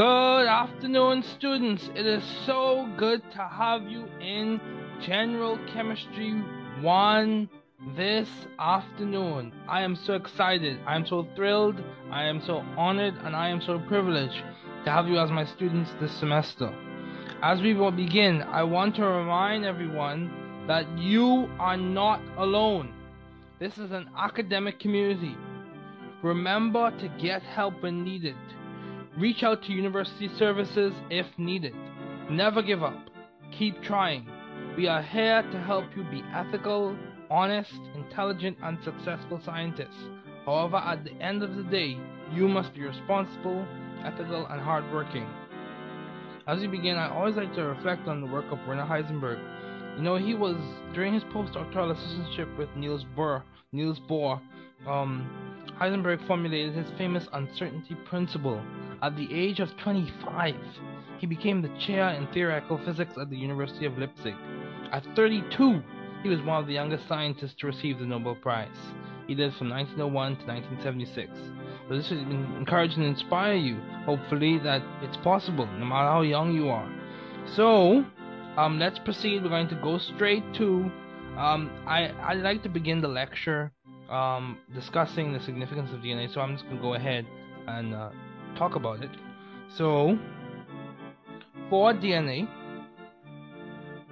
Good afternoon, students. It is so good to have you in General Chemistry 1 this afternoon. I am so excited. I am so thrilled. I am so honored and I am so privileged to have you as my students this semester. As we will begin, I want to remind everyone that you are not alone. This is an academic community. Remember to get help when needed. Reach out to university services if needed. Never give up. Keep trying. We are here to help you be ethical, honest, intelligent, and successful scientists. However, at the end of the day, you must be responsible, ethical, and hardworking. As we begin, I always like to reflect on the work of Werner Heisenberg. You know, he was during his postdoctoral assistantship with Niels Bohr. Niels Bohr, um, Heisenberg formulated his famous uncertainty principle. At the age of 25, he became the chair in theoretical physics at the University of Leipzig. At 32, he was one of the youngest scientists to receive the Nobel Prize. He lived from 1901 to 1976. So this should encourage and inspire you, hopefully, that it's possible, no matter how young you are. So, um, let's proceed. We're going to go straight to. Um, I I'd like to begin the lecture um, discussing the significance of DNA. So I'm just going to go ahead and uh, talk about it. So, for DNA,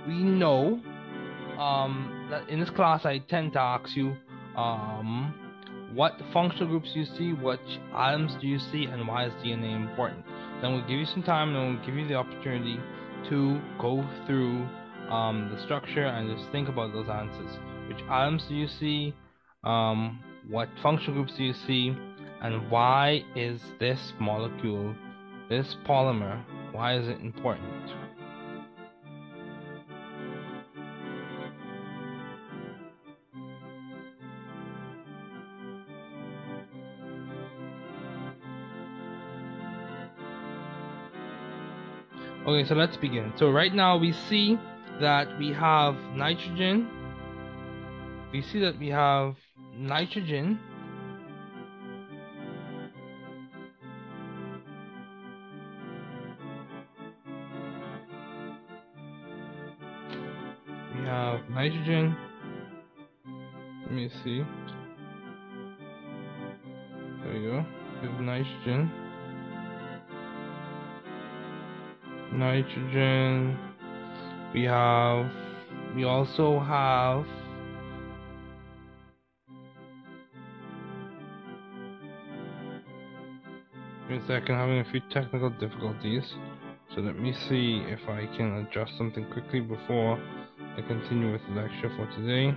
we know um, that in this class I tend to ask you um, what functional groups you see, what atoms do you see, and why is DNA important. Then we'll give you some time and we'll give you the opportunity to go through um, the structure and just think about those answers. Which atoms do you see? Um, what functional groups do you see? And why is this molecule, this polymer, why is it important? Okay, so let's begin. So right now we see that we have nitrogen. We see that we have nitrogen. We have nitrogen. Let me see. There we go. We have nitrogen. nitrogen we have we also have second, having a few technical difficulties. So let me see if I can adjust something quickly before I continue with the lecture for today.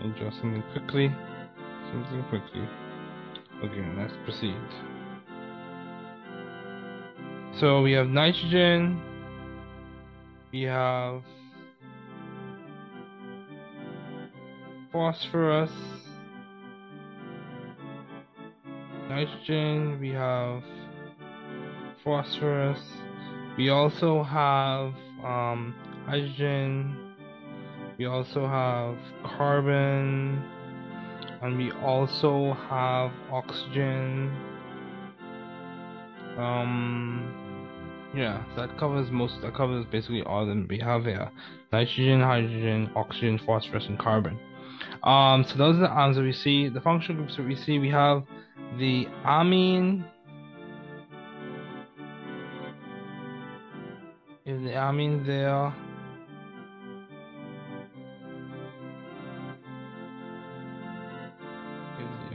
Adjust something quickly. Something quickly. Okay, let's proceed. So we have nitrogen, we have phosphorus, nitrogen, we have phosphorus, we also have um, hydrogen, we also have carbon, and we also have oxygen. Um yeah that covers most that covers basically all that we have here nitrogen hydrogen oxygen phosphorus and carbon um so those are the arms that we see the functional groups that we see we have the amine is the amine there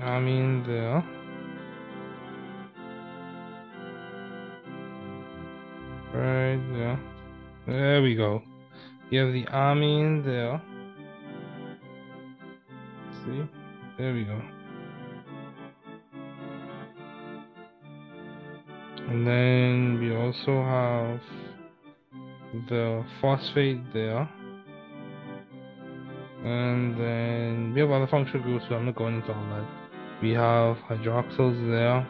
amine there. Right there. There we go. You have the amine there. See? There we go. And then we also have the phosphate there. And then we have other functional groups, so I'm not going into all that we have hydroxyls there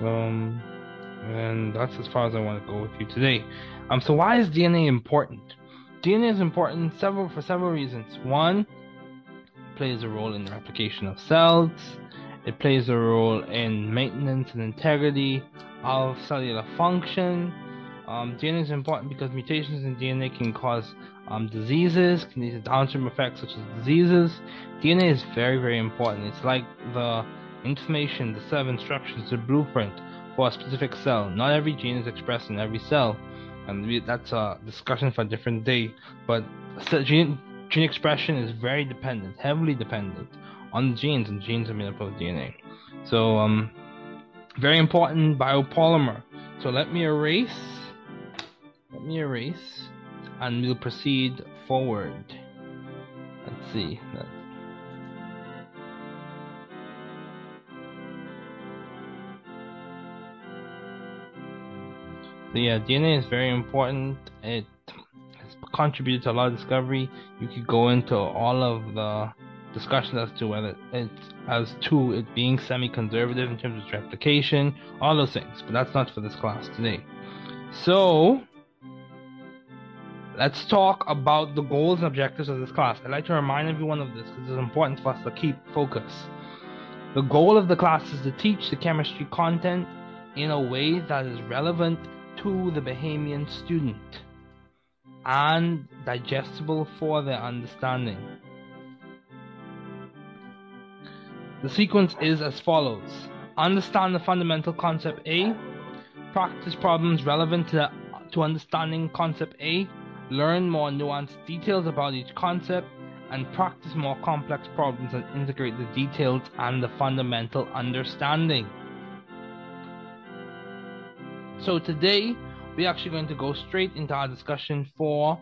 um, and that's as far as I want to go with you today um, so why is DNA important DNA is important several for several reasons one plays a role in the replication of cells. It plays a role in maintenance and integrity of cellular function. Um, DNA is important because mutations in DNA can cause um, diseases, can lead to downstream effects such as diseases. DNA is very, very important. It's like the information, the set of instructions, the blueprint for a specific cell. Not every gene is expressed in every cell, and we, that's a discussion for a different day. But gene, gene expression is very dependent, heavily dependent on genes, and genes are made up of DNA. So, um, very important biopolymer. So let me erase. Let me erase, and we'll proceed forward. Let's see. So yeah, DNA is very important. It contributed to a lot of discovery. You could go into all of the discussions as to whether it's as to it being semi-conservative in terms of replication, all those things. But that's not for this class today. So let's talk about the goals and objectives of this class. I'd like to remind everyone of this because it's important for us to keep focus. The goal of the class is to teach the chemistry content in a way that is relevant to the Bahamian student and digestible for their understanding. The sequence is as follows Understand the fundamental concept A, practice problems relevant to, to understanding concept A, learn more nuanced details about each concept, and practice more complex problems that integrate the details and the fundamental understanding. So today we're actually going to go straight into our discussion for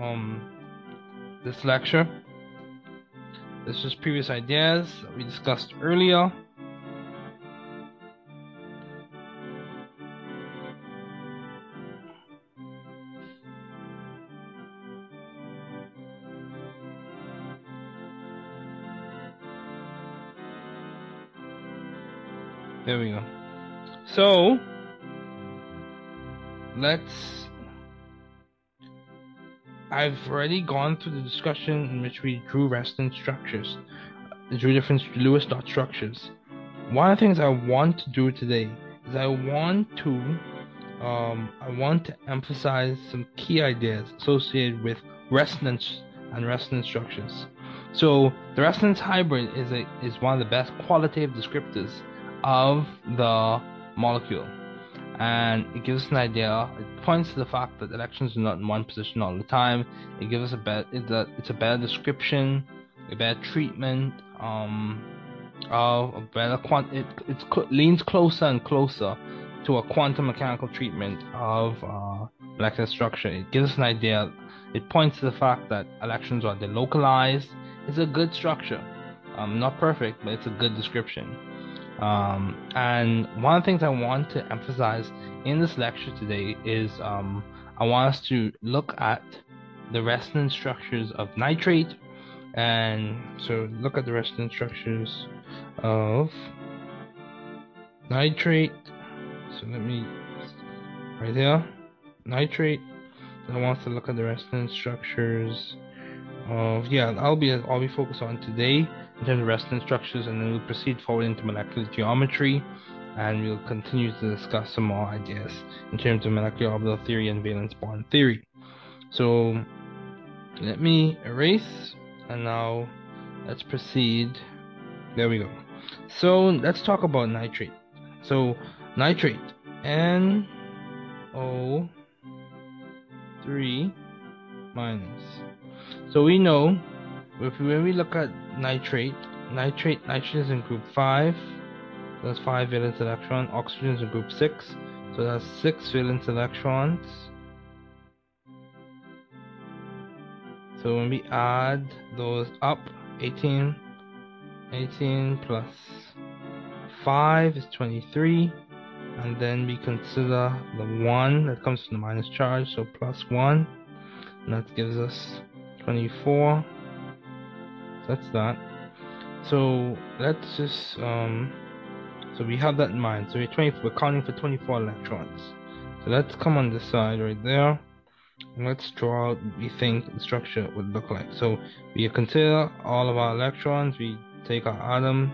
um, this lecture. This is previous ideas that we discussed earlier. There we go. So, let's I've already gone through the discussion in which we drew resonance structures, drew different Lewis dot structures. One of the things I want to do today is I want to um, I want to emphasize some key ideas associated with resonance and resonance structures. So the resonance hybrid is a is one of the best qualitative descriptors of the molecule and it gives us an idea. It points to the fact that electrons are not in one position all the time. It gives us a better, it's a, better description, a better treatment, um, of a better quant. It leans closer and closer to a quantum mechanical treatment of uh, molecular structure. It gives us an idea. It points to the fact that electrons are delocalized. It's a good structure. Um, not perfect, but it's a good description. Um, and one of the things I want to emphasize in this lecture today is um, I want us to look at the resonance structures of nitrate. And so look at the resonance structures of nitrate. So let me, right there, nitrate. I want to look at the resonance structures of, yeah, I'll be, I'll be focused on today in terms of resonance structures, and then we'll proceed forward into molecular geometry, and we'll continue to discuss some more ideas in terms of molecular orbital theory and valence bond theory. So let me erase, and now let's proceed. There we go. So let's talk about nitrate. So nitrate, N O 3 minus. So we know if when we look at nitrate, nitrate, nitrogen is in group 5, so that's 5 valence electron, oxygen is in group 6, so that's 6 valence electrons. So when we add those up, 18, 18 plus 5 is 23, and then we consider the 1 that comes from the minus charge, so plus 1, and that gives us 24 that's that so let's just um so we have that in mind so we're 20 we're counting for 24 electrons so let's come on this side right there and let's draw out we think the structure would look like. So we consider all of our electrons, we take our atom,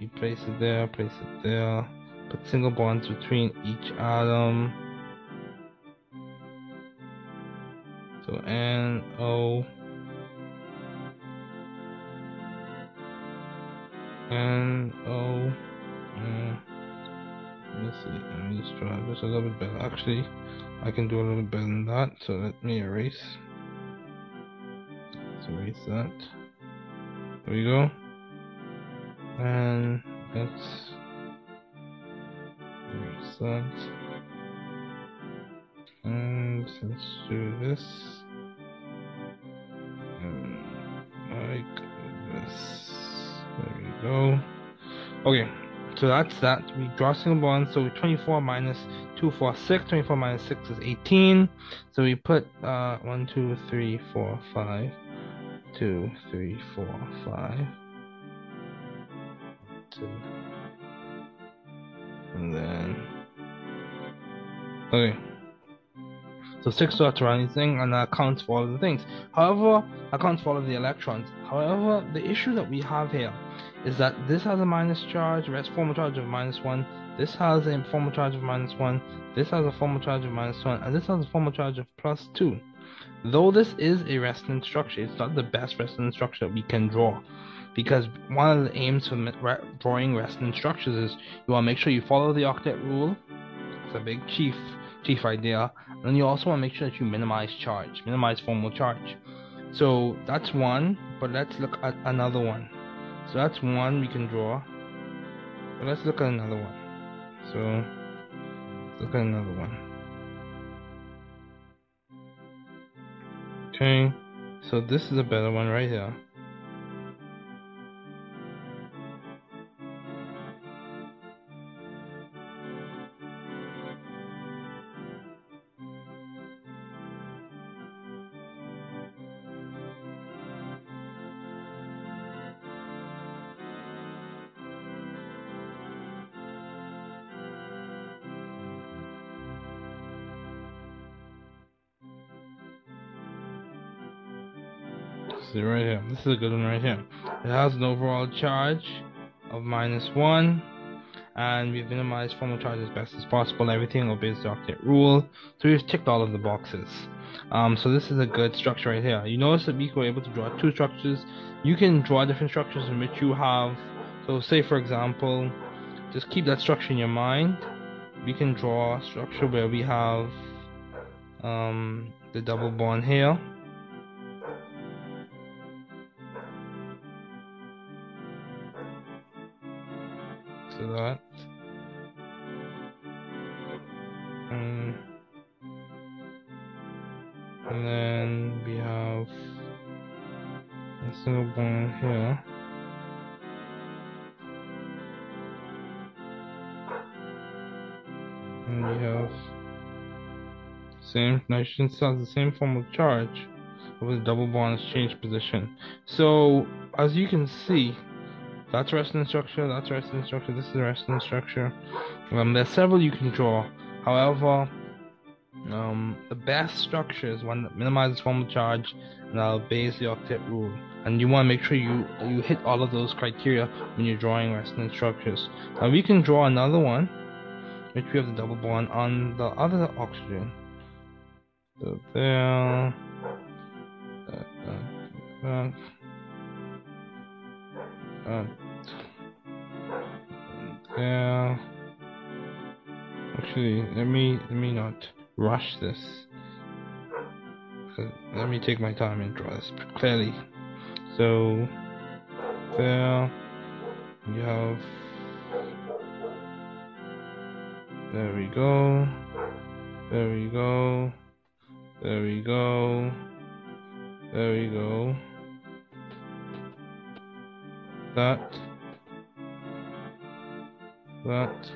we place it there, place it there, put single bonds between each atom. So N O N O uh, let's see, let me just try this a little bit better. Actually I can do a little bit better than that, so let me erase. Let's erase that. There we go. And let's erase that. And let's do this. Go. Okay, so that's that. We draw single bond, so 24 minus 2, 4, 6. 24 minus 6 is 18. So we put uh, 1, 2, 3, 4, 5. 2, 3, 4, 5. 2. And then. Okay. So 6 dots around anything, and that accounts for all the things. However, accounts for all of the electrons. However, the issue that we have here is that this has a minus charge, rest formal charge of minus 1, this has a formal charge of minus 1, this has a formal charge of minus 1, and this has a formal charge of plus 2. Though this is a resonance structure, it's not the best resonance structure we can draw. Because one of the aims for drawing resonance structures is you want to make sure you follow the octet rule. It's a big chief chief idea. And then you also want to make sure that you minimize charge, minimize formal charge. So that's one, but let's look at another one. So that's one we can draw. But let's look at another one. So let's look at another one. Okay, so this is a better one right here. This is a good one right here. It has an overall charge of minus one, and we've minimized formal charge as best as possible. Everything obeys the octet rule, so we've ticked all of the boxes. Um, so this is a good structure right here. You notice that we were able to draw two structures. You can draw different structures in which you have. So say for example, just keep that structure in your mind. We can draw a structure where we have um, the double bond here nitrogen cells, the same formal charge with a double bonds change position. So as you can see, that's a resonance structure, that's a resonance structure, this is a resonance structure. Um, there's several you can draw. However, um, the best structure is one that minimizes formal charge and obeys the octet rule. And you want to make sure you you hit all of those criteria when you're drawing resonance structures. Now we can draw another one, which we have the double bond on the other oxygen. So there. Uh, uh, uh, yeah. Actually, let me let me not rush this. Let me take my time and draw this clearly. So there you have. There we go. There we go. There we go. There we go that, that.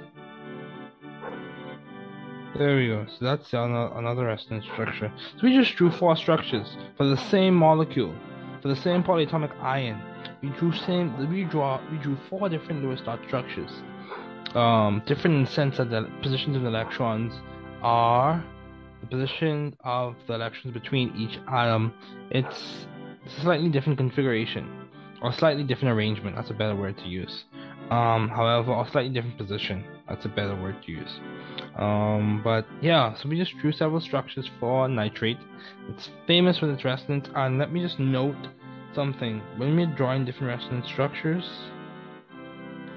There we go. So that's another resonance structure. So we just drew four structures for the same molecule, for the same polyatomic ion. We drew same. We draw. We drew four different Lewis dot structures, um, different in the sense that the positions of the electrons are the position of the electrons between each atom, it's a slightly different configuration or slightly different arrangement. That's a better word to use. Um, however, or slightly different position. That's a better word to use. Um, but yeah, so we just drew several structures for nitrate. It's famous for its resonance, and let me just note something. When we're drawing different resonance structures,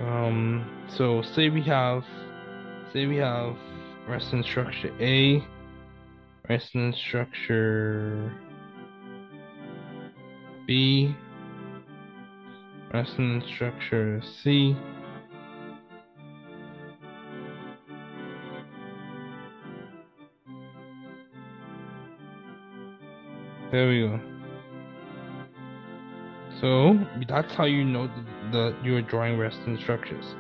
um, so say we have, say we have resonance structure A, resonance structure. B, resonance structure. C, There we go. So that's how you know that you're drawing resonance structures,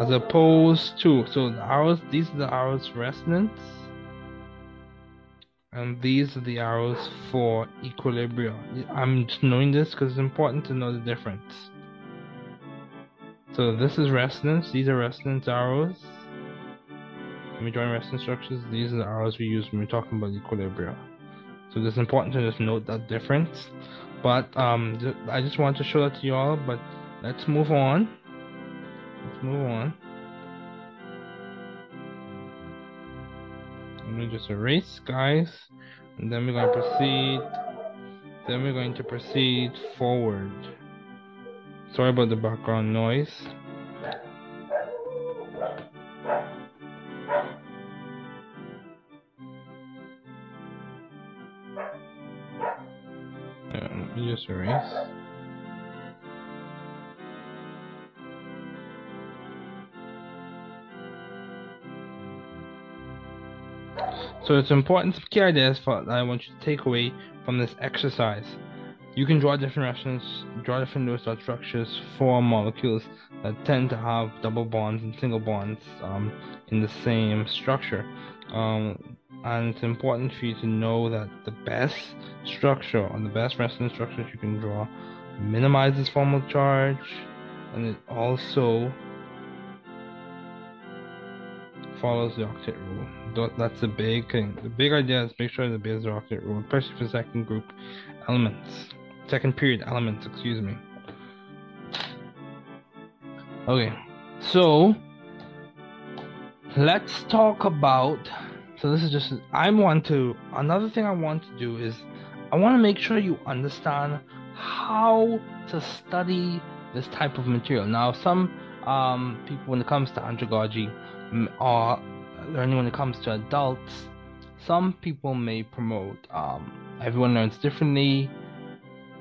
as opposed to so the arrows. These are the arrows resonance, and these are the arrows for equilibrium. I'm just knowing this because it's important to know the difference. So this is resonance. These are resonance arrows. When we drawing resonance structures, these are the arrows we use when we're talking about equilibrium. So it's important to just note that difference. But um, I just want to show that to you all. But let's move on. Let's move on. Me just erase, guys, and then we're going to proceed. Then we're going to proceed forward. Sorry about the background noise. Let me just erase. So it's important to key ideas for that I want you to take away from this exercise. You can draw different resonance, draw different Lewis dot structures for molecules that tend to have double bonds and single bonds um, in the same structure. Um, and it's important for you to know that the best structure or the best resonance structures you can draw minimizes formal charge and it also follows the octet rule. That's the big thing. The big idea is make sure the base the octet rule, especially for second group elements, second period elements. Excuse me. Okay, so let's talk about so this is just I want to another thing I want to do is I want to make sure you understand how to study this type of material. Now some um, people when it comes to andragogy or learning when it comes to adults, some people may promote um, everyone learns differently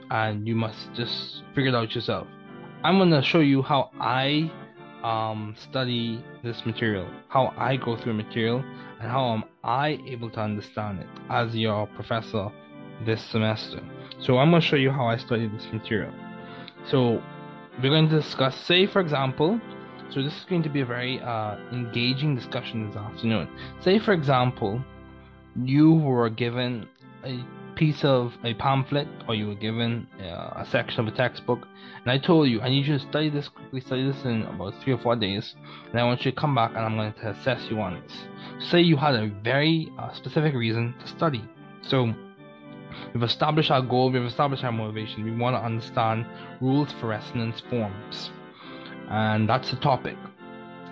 and you must just figure it out yourself. I'm gonna show you how I um, study this material, how I go through material, and how am I able to understand it as your professor this semester. So I'm going to show you how I study this material. So we're going to discuss, say for example, so this is going to be a very uh, engaging discussion this afternoon. Say for example, you were given a piece of a pamphlet or you were given uh, a section of a textbook and I told you I need you to study this quickly, study this in about three or four days and I want you to come back and I'm going to assess you on this say you had a very uh, specific reason to study. So we've established our goal, we've established our motivation. We want to understand rules for resonance forms. And that's the topic.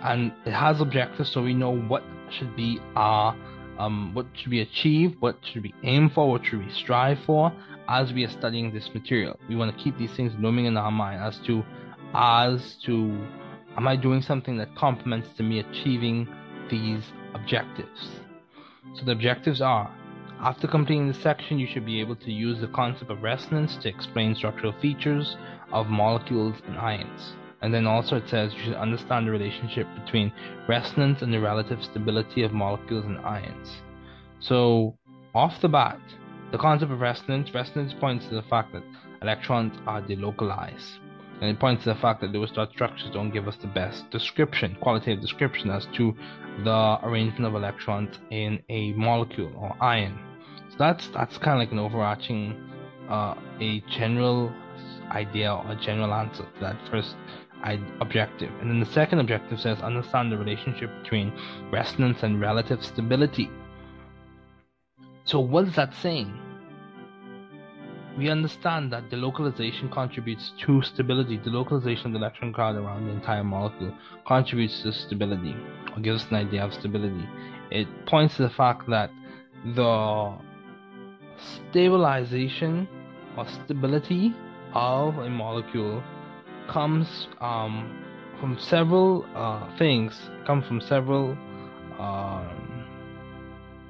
And it has objectives so we know what should be our um, what should we achieve, what should we aim for, what should we strive for as we are studying this material. We want to keep these things looming in our mind as to as to am I doing something that complements to me achieving these objectives. So the objectives are after completing this section, you should be able to use the concept of resonance to explain structural features of molecules and ions. And then also it says you should understand the relationship between resonance and the relative stability of molecules and ions. So, off the bat, the concept of resonance, resonance points to the fact that electrons are delocalized. And it points to the fact that Lewis dot structures don't give us the best description, qualitative description as to the arrangement of electrons in a molecule or ion. So that's that's kind of like an overarching, uh, a general idea or a general answer to that first objective. And then the second objective says understand the relationship between resonance and relative stability. So what is that saying? We understand that the localization contributes to stability. The localization of the electron cloud around the entire molecule contributes to stability, or gives us an idea of stability. It points to the fact that the stabilization or stability of a molecule comes um, from several uh, things, come from several um,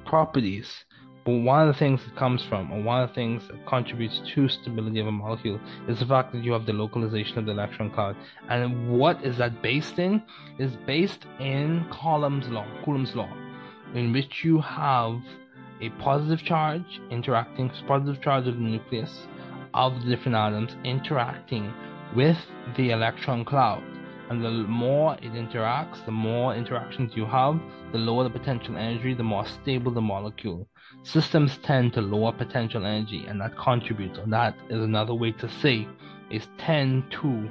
properties but one of the things it comes from, or one of the things that contributes to stability of a molecule, is the fact that you have the localization of the electron cloud. And what is that based in? Is based in Coulomb's law, Coulomb's law, in which you have a positive charge interacting, positive charge of the nucleus of the different atoms interacting with the electron cloud. And the more it interacts, the more interactions you have, the lower the potential energy, the more stable the molecule. Systems tend to lower potential energy and that contributes or that is another way to say is tend to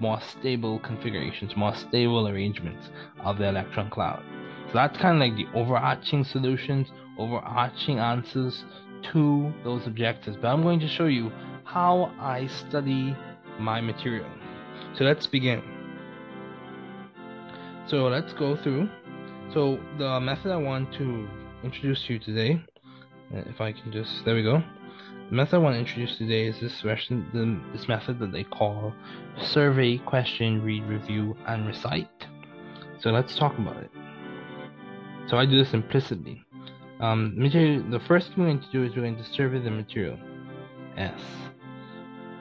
more stable configurations more stable arrangements of the electron cloud. So that's kind of like the overarching solutions overarching answers to those objectives. But i'm going to show you how i study my material so let's begin so let's go through so the method i want to introduce to you today uh, if I can just there we go. The method I want to introduce today is this this method that they call survey, question, read, review, and recite. So let's talk about it. So I do this implicitly. Um, material, the first thing we're going to do is we're going to survey the material. S.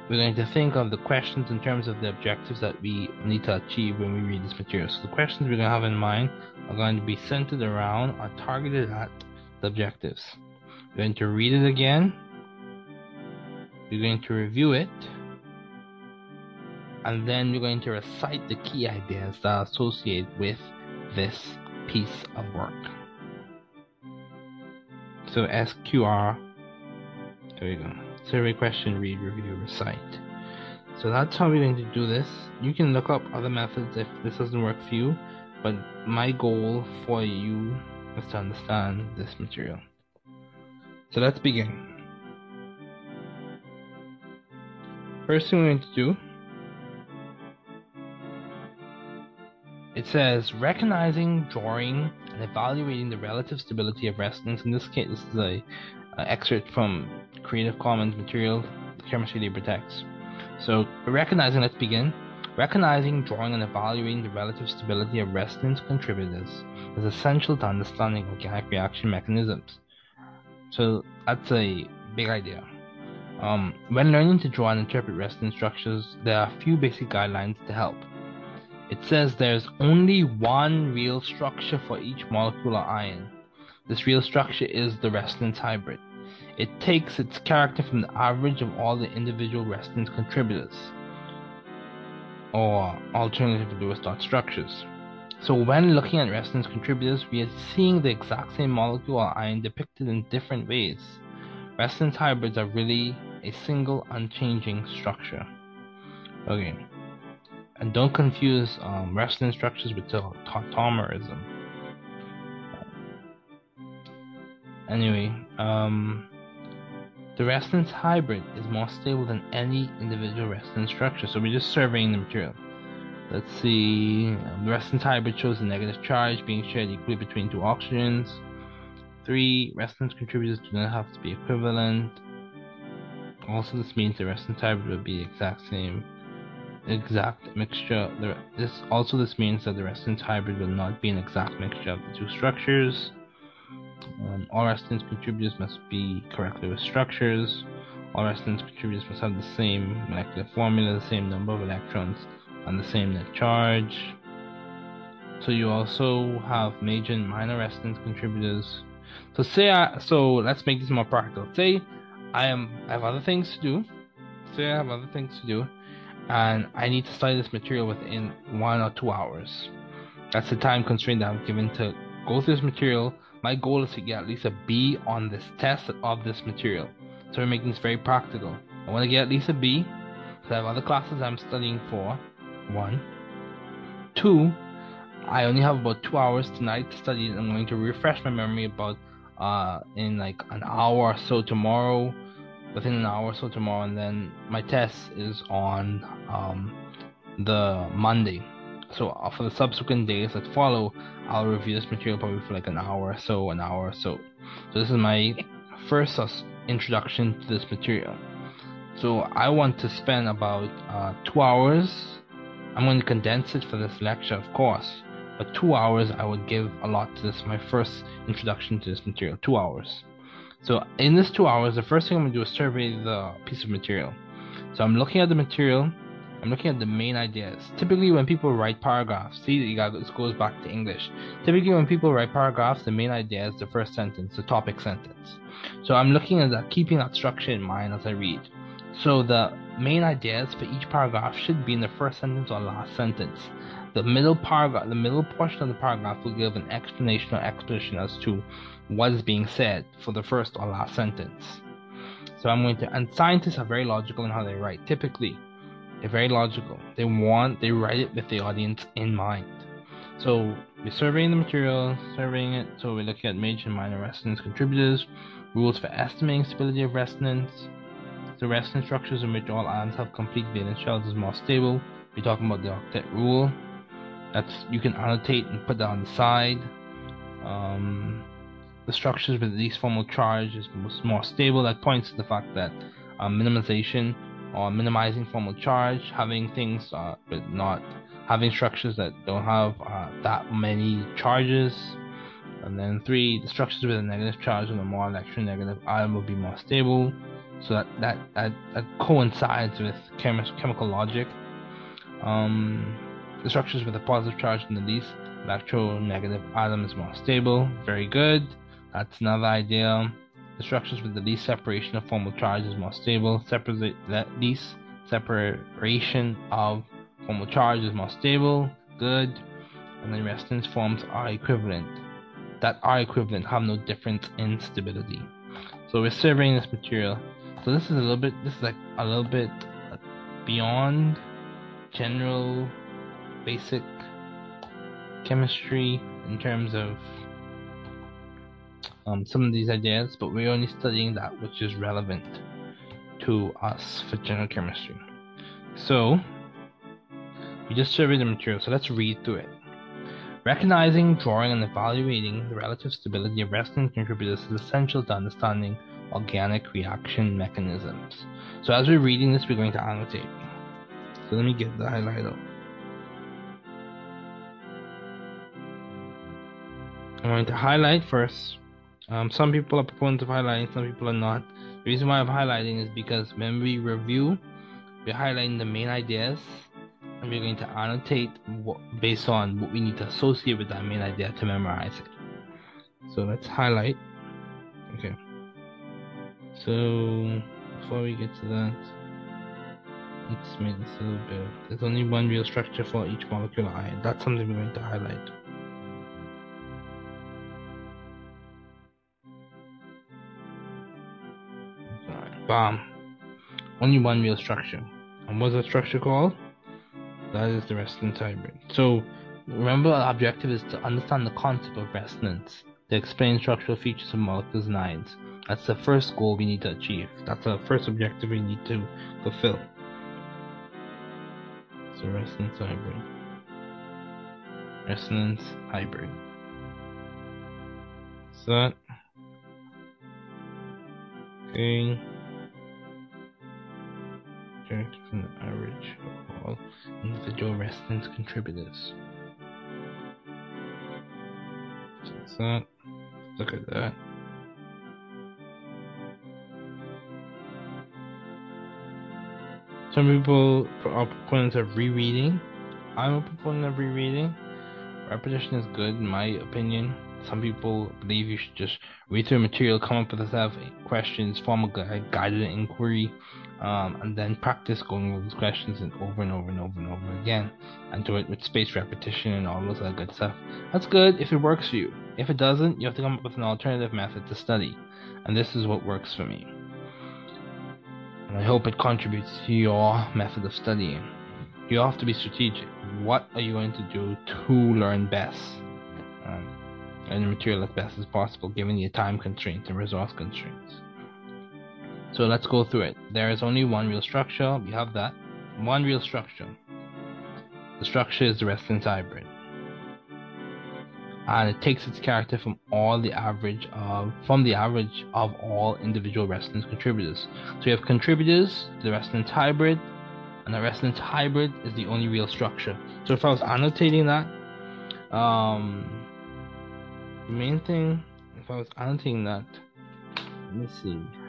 We're going to think of the questions in terms of the objectives that we need to achieve when we read this material. So the questions we're going to have in mind are going to be centered around, are targeted at the objectives. We're going to read it again. We're going to review it. And then we're going to recite the key ideas that are associated with this piece of work. So SQR, there we go. Survey question, read, review, recite. So that's how we're going to do this. You can look up other methods if this doesn't work for you, but my goal for you is to understand this material. So let's begin. First thing we're going to do, it says recognizing, drawing, and evaluating the relative stability of resonance. In this case, this is a, a excerpt from Creative Commons material, chemistry LibreText. So recognizing, let's begin. Recognizing, drawing, and evaluating the relative stability of resonance contributors is essential to understanding organic reaction mechanisms. So that's a big idea. Um, when learning to draw and interpret resonance structures, there are a few basic guidelines to help. It says there's only one real structure for each molecule or ion. This real structure is the resonance hybrid. It takes its character from the average of all the individual resonance contributors, or alternative Lewis dot structures. So when looking at resonance contributors, we are seeing the exact same molecule or ion depicted in different ways. Resonance hybrids are really a single unchanging structure. Okay. And don't confuse um, structures with tautomerism. Anyway, um, the resonance hybrid is more stable than any individual resonance structure, so we're just surveying the material. Let's see. Um, the resonance hybrid shows a negative charge being shared equally between two oxygens. Three resonance contributors do not have to be equivalent. Also, this means the resonance hybrid will be the exact same exact mixture. This also this means that the resonance hybrid will not be an exact mixture of the two structures. Um, all resonance contributors must be correctly with structures. All resonance contributors must have the same molecular formula, the same number of electrons, and the same net charge. So you also have major and minor resonance contributors. So say I, so let's make this more practical. Say I am I have other things to do. Say I have other things to do, and I need to study this material within one or two hours. That's the time constraint that I'm given to go through this material. My goal is to get at least a B on this test of this material. So we're making this very practical. I want to get at least a B. So I have other classes I'm studying for one. Two, I only have about two hours tonight to study. I'm going to refresh my memory about uh, in like an hour or so tomorrow, within an hour or so tomorrow, and then my test is on um, the Monday. So uh, for the subsequent days that follow, I'll review this material probably for like an hour or so, an hour or so. So this is my first introduction to this material. So I want to spend about uh, two hours. I'm going to condense it for this lecture, of course, but two hours I would give a lot to this, my first introduction to this material, two hours. So in this two hours, the first thing I'm going to do is survey the piece of material. So I'm looking at the material, I'm looking at the main ideas. Typically when people write paragraphs, see this goes back to English. Typically when people write paragraphs, the main idea is the first sentence, the topic sentence. So I'm looking at that, keeping that structure in mind as I read. So the main ideas for each paragraph should be in the first sentence or last sentence. The middle paragraph, the middle portion of the paragraph will give an explanation or exposition as to what is being said for the first or last sentence. So I'm going to, and scientists are very logical in how they write. Typically, they're very logical. They want, they write it with the audience in mind. So we're surveying the material, surveying it. So we're looking at major and minor resonance contributors, rules for estimating stability of resonance, the resonance structures in which all atoms have complete valence shells is more stable. We're talking about the octet rule. That's you can annotate and put that on the side. Um, the structures with least formal charge is more stable. That points to the fact that uh, minimization or minimizing formal charge, having things uh, but not having structures that don't have uh, that many charges. And then three, the structures with a negative charge and a more electronegative ion will be more stable. So that that that, that coincides with chemi- chemical logic. Um, the structures with a positive charge in the least electronegative atom is more stable. Very good. That's another idea. The structures with the least separation of formal charge is more stable. Separate least separation of formal charge is more stable. Good. And the resonance forms are equivalent. That are equivalent have no difference in stability. So we're surveying this material. So this is a little bit. This is like a little bit beyond general basic chemistry in terms of um, some of these ideas, but we're only studying that which is relevant to us for general chemistry. So, we just surveyed the material, so let's read through it. Recognizing, drawing, and evaluating the relative stability of resonance contributors is essential to understanding organic reaction mechanisms. So, as we're reading this, we're going to annotate. So, let me get the highlighter. I'm going to highlight first. Um, some people are proponents of highlighting, some people are not. The reason why I'm highlighting is because when we review, we're highlighting the main ideas and we're going to annotate what, based on what we need to associate with that main idea to memorize it. So let's highlight. Okay. So before we get to that, let's make this a little bit. There's only one real structure for each molecular ion. That's something we're going to highlight. Only one real structure. And what's the structure called? That is the resonance hybrid. So remember our objective is to understand the concept of resonance, to explain structural features of molecules and ions. That's the first goal we need to achieve. That's the first objective we need to fulfill. So resonance hybrid. Resonance hybrid. So that okay from the average of all individual resonance contributors. So that's that. Look at that. Some people are proponents of rereading. I'm a proponent of rereading. Repetition is good, in my opinion. Some people believe you should just read through material, come up with of questions, form a guided inquiry, um, and then practice going over these questions and over and over and over and over again, and do it with spaced repetition and all those other good stuff. That's good if it works for you. If it doesn't, you have to come up with an alternative method to study, and this is what works for me. And I hope it contributes to your method of studying. You have to be strategic. What are you going to do to learn best? Um, and the material as best as possible given your time constraints and resource constraints. So let's go through it. There is only one real structure. We have that. One real structure. The structure is the resonance hybrid. And it takes its character from all the average of from the average of all individual resonance contributors. So you have contributors to the resonance hybrid, and the resonance hybrid is the only real structure. So if I was annotating that, um, the main thing, if I was annotating that, let me see.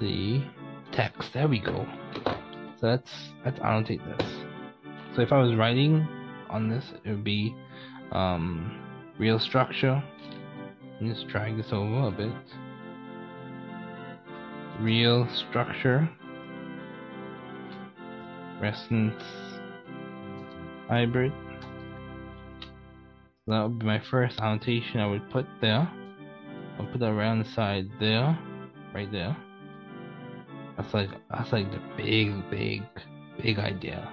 Let's see, text. There we go. So let's let's annotate this. So if I was writing on this, it would be um, real structure. Let me just drag this over a bit. Real structure. Resonance hybrid. So that would be my first annotation I would put there. I'll put that the side there, right there. That's like that's like the big, big, big idea.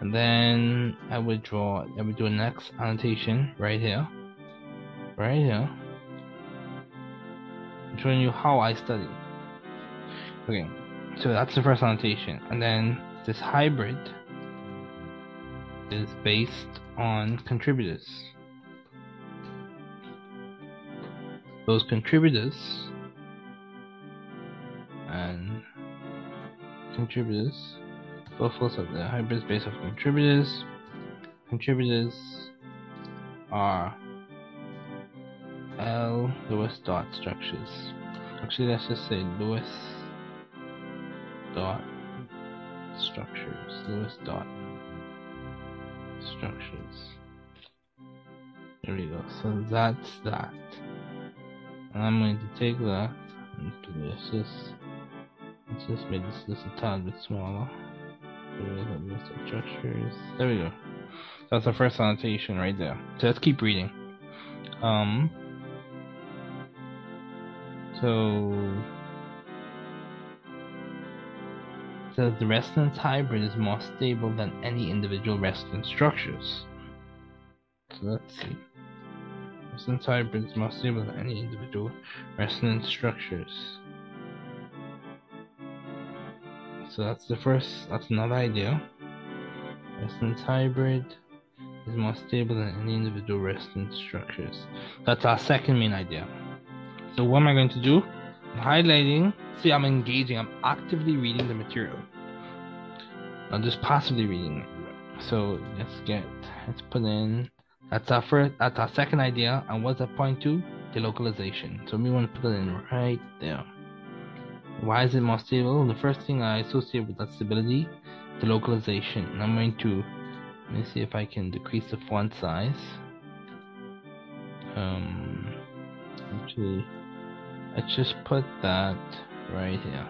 And then I would draw, I would do a next annotation right here, right here, showing you how I study. Okay, so that's the first annotation, and then this hybrid is based on contributors. Those contributors contributors both of the hybrid based of contributors. Contributors are L Lewis dot structures. Actually, let's just say Lewis dot structures. Lewis dot structures. There we go. So that's that. And I'm going to take that and do this. Let's just make this a tad bit smaller. There we go. That's the first annotation right there. So let's keep reading. Um. So. Says the resonance hybrid is more stable than any individual resonance structures. So let's see. Resonance hybrid is more stable than any individual resonance structures. So that's the first, that's another idea. Resonance hybrid is more stable than any individual resonance structures. That's our second main idea. So what am I going to do? I'm highlighting, see I'm engaging, I'm actively reading the material. Not just passively reading it. So let's get, let's put in, that's our first, that's our second idea. And what's that point to? Delocalization. So we want to put it in right there. Why is it more stable? The first thing I associate with that stability, delocalization. And I'm going to let me see if I can decrease the font size. Um, actually, let's just put that right here.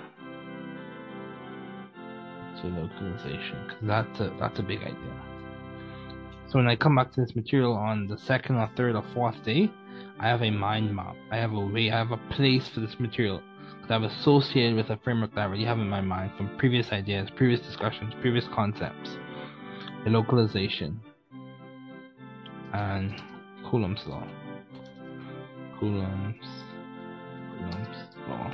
Delocalization, because that's a that's a big idea. So when I come back to this material on the second or third or fourth day, I have a mind map. I have a way. I have a place for this material that I've associated with a framework that I already have in my mind from previous ideas, previous discussions, previous concepts. Delocalization and Coulomb's law. Coulomb's Coulomb's law.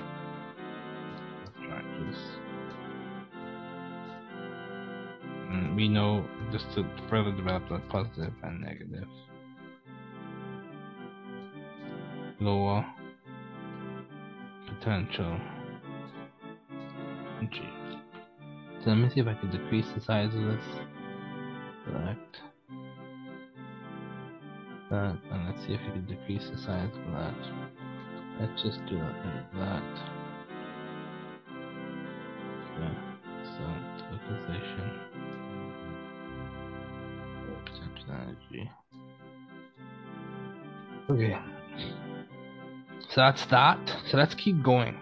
And we know just to further develop the positive and negative. Lower potential. G. So let me see if I can decrease the size of this. Select that, and let's see if we can decrease the size of that. Let's just do that. Yeah, so localization. Potential energy. Okay. So that's that. So let's keep going.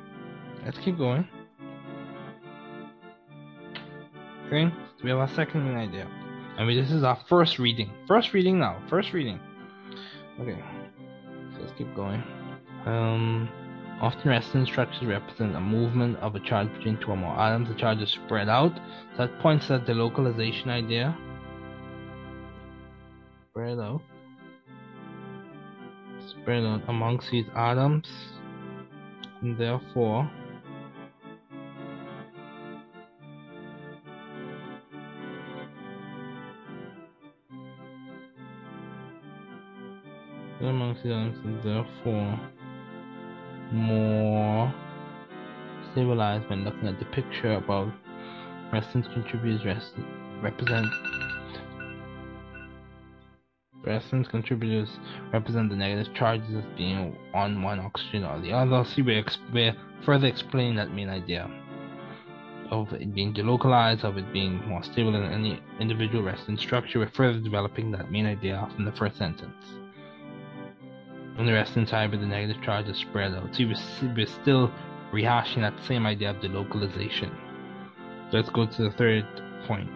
Let's keep going. Okay, so we have our second idea. I mean, this is our first reading. First reading now. First reading. Okay, so let's keep going. Um, often resonance structures represent a movement of a charge between two or more atoms. The charge is spread out. So that points at the localization idea. Spread amongst these atoms and therefore amongst atoms and therefore more civilized when looking at the picture above. Resonance contributors rest, represent resonance contributors represent the negative charges as being on one oxygen or the other. See, we're, we're further explaining that main idea of it being delocalized, of it being more stable than any individual resonance structure. We're further developing that main idea from the first sentence. In the resonance hybrid, the negative charge is spread out. See, we're, we're still rehashing that same idea of delocalization. Let's go to the third point.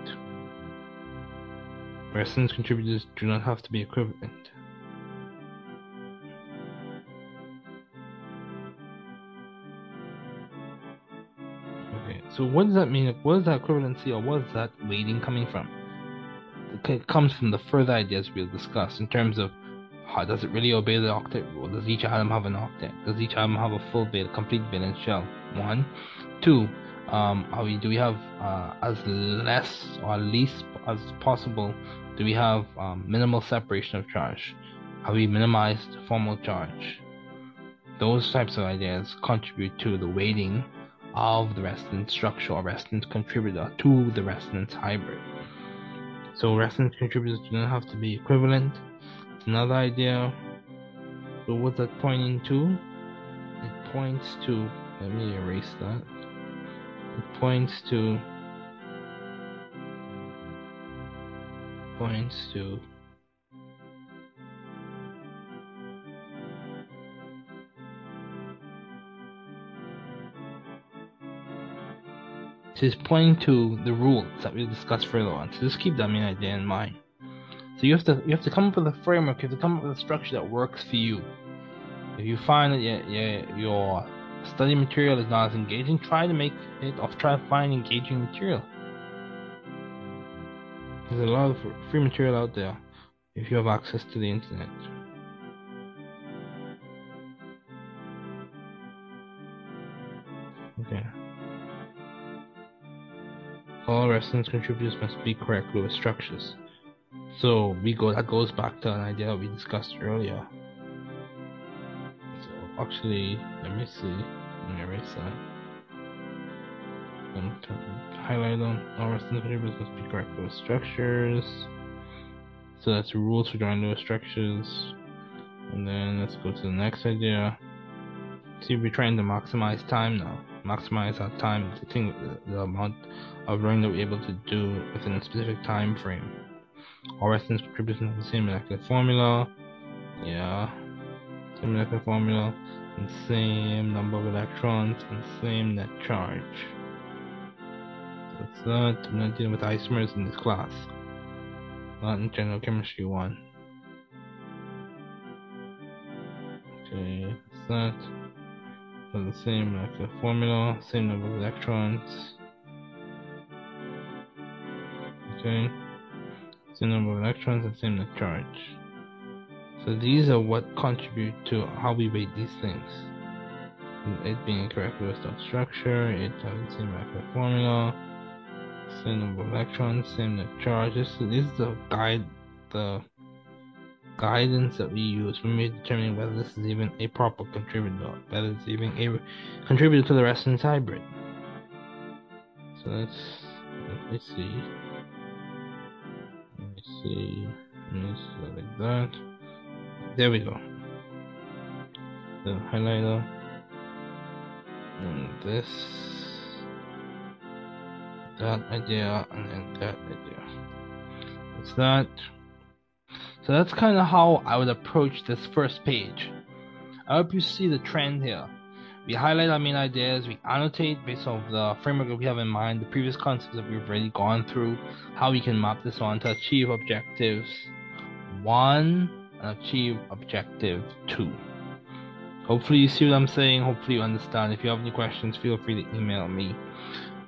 Resonance contributors do not have to be equivalent. Okay, so what does that mean? What is that equivalency or what is that weighting coming from? It comes from the further ideas we'll discuss in terms of how does it really obey the octet rule? Does each atom have an octet? Does each atom have a full valence, complete valence shell? One. Two, um, we, do we have uh, as less or least as possible? Do we have um, minimal separation of charge? Have we minimized formal charge? Those types of ideas contribute to the weighting of the resonance structure or resonance contributor to the resonance hybrid. So resonance contributors do not have to be equivalent another idea. So what's that pointing to? It points to, let me erase that. It points to, points to It is pointing to the rules that we'll discuss further on. So just keep that main idea in mind. So you have to you have to come up with a framework. You have to come up with a structure that works for you. If you find that your, your, your study material is not as engaging, try to make it or try to find engaging material. There's a lot of free material out there if you have access to the internet. Okay. All resonance contributors must be correct Lewis structures. So we go that goes back to an idea we discussed earlier. So actually, let me see. Let me erase that. Highlight on all resonance contributors must be correct Lewis structures. So that's the rules for drawing those structures. And then let's go to the next idea. See, we're trying to maximize time now. Maximize our time, the thing, the amount of learning that we're able to do within a specific time frame. All resonance contributors have the same molecular formula. Yeah. Same molecular formula and same number of electrons and same net charge. So. I'm not dealing with isomers in this class. Not in general chemistry one. Okay. So the same molecular formula, same number of electrons. Okay same number of electrons and same net charge. So these are what contribute to how we weight these things. It being correct Lewis-Dot structure, it having the same molecular formula, same electrons, same net charge. This, this is the guide, the guidance that we use when we're determining whether this is even a proper contributor, whether it's even a contributor to the resonance hybrid. So let's let me see. Let me see like that. There we go. The highlighter. And this that idea and then that idea it's that so that's kind of how I would approach this first page I hope you see the trend here we highlight our main ideas, we annotate based on the framework that we have in mind, the previous concepts that we've already gone through, how we can map this on to achieve objectives one and achieve objective two. Hopefully you see what I'm saying, hopefully you understand. If you have any questions, feel free to email me.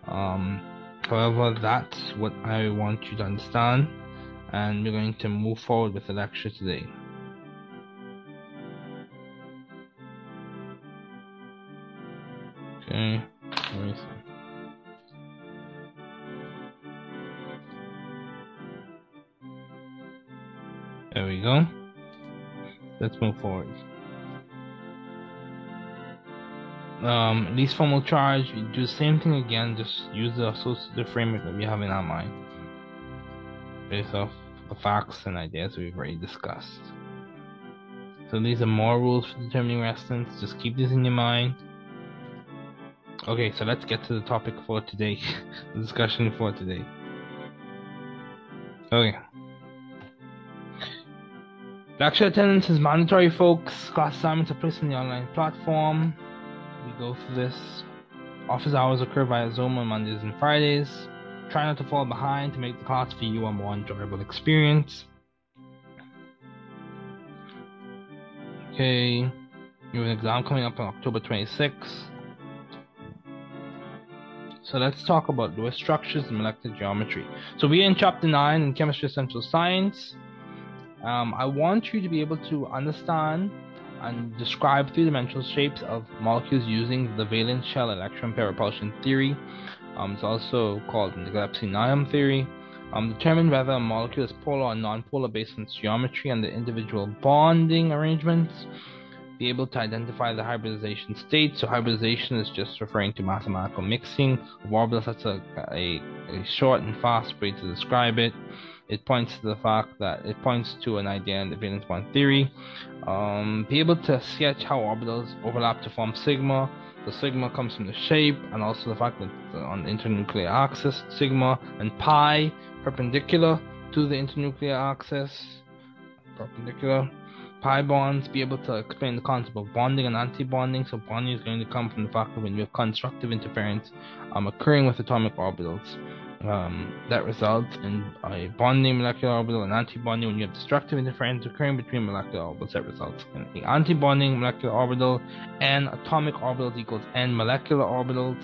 Um, however, that's what I want you to understand. and we're going to move forward with the lecture today. Okay, There we go. Let's move forward. Um, least formal charge, do the same thing again, just use the associative framework that we have in our mind based off the facts and ideas we've already discussed. So these are more rules for determining resonance. Just keep this in your mind. Okay, so let's get to the topic for today, the discussion for today. Okay. Lecture attendance is mandatory, folks. Class assignments are placed on the online platform. We go through this. Office hours occur via Zoom on Mondays and Fridays. Try not to fall behind to make the class for you a more enjoyable experience. Okay, you have an exam coming up on October 26th. So let's talk about Lewis structures and molecular geometry. So we're in chapter 9 in Chemistry The Central Science. Um, I want you to be able to understand and describe three-dimensional shapes of molecules using the valence shell electron pair repulsion theory. Um, it's also called the Gillespie-Nyholm theory. Um, determine whether a molecule is polar or non-polar based on its geometry and the individual bonding arrangements. Be able to identify the hybridization state. So hybridization is just referring to mathematical mixing orbitals. That's a, a, a short and fast way to describe it. It points to the fact that it points to an idea in the valence bond theory. Um, be able to sketch how orbitals overlap to form sigma the sigma comes from the shape and also the fact that on the internuclear axis, sigma and pi perpendicular to the internuclear axis, perpendicular. Pi bonds be able to explain the concept of bonding and anti-bonding. So bonding is going to come from the fact that when you have constructive interference um, occurring with atomic orbitals, um, that results in a bonding molecular orbital and antibonding when you have destructive interference occurring between molecular orbitals that results in an antibonding molecular orbital and atomic orbitals equals n molecular orbitals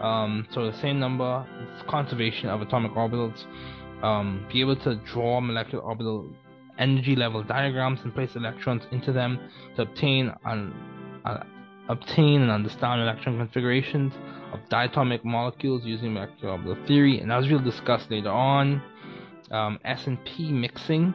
um, so the same number conservation of atomic orbitals um, be able to draw molecular orbital energy level diagrams and place electrons into them to obtain an, uh, obtain and understand electron configurations of diatomic molecules using molecular theory, and as we'll discuss later on, um, S&P mixing,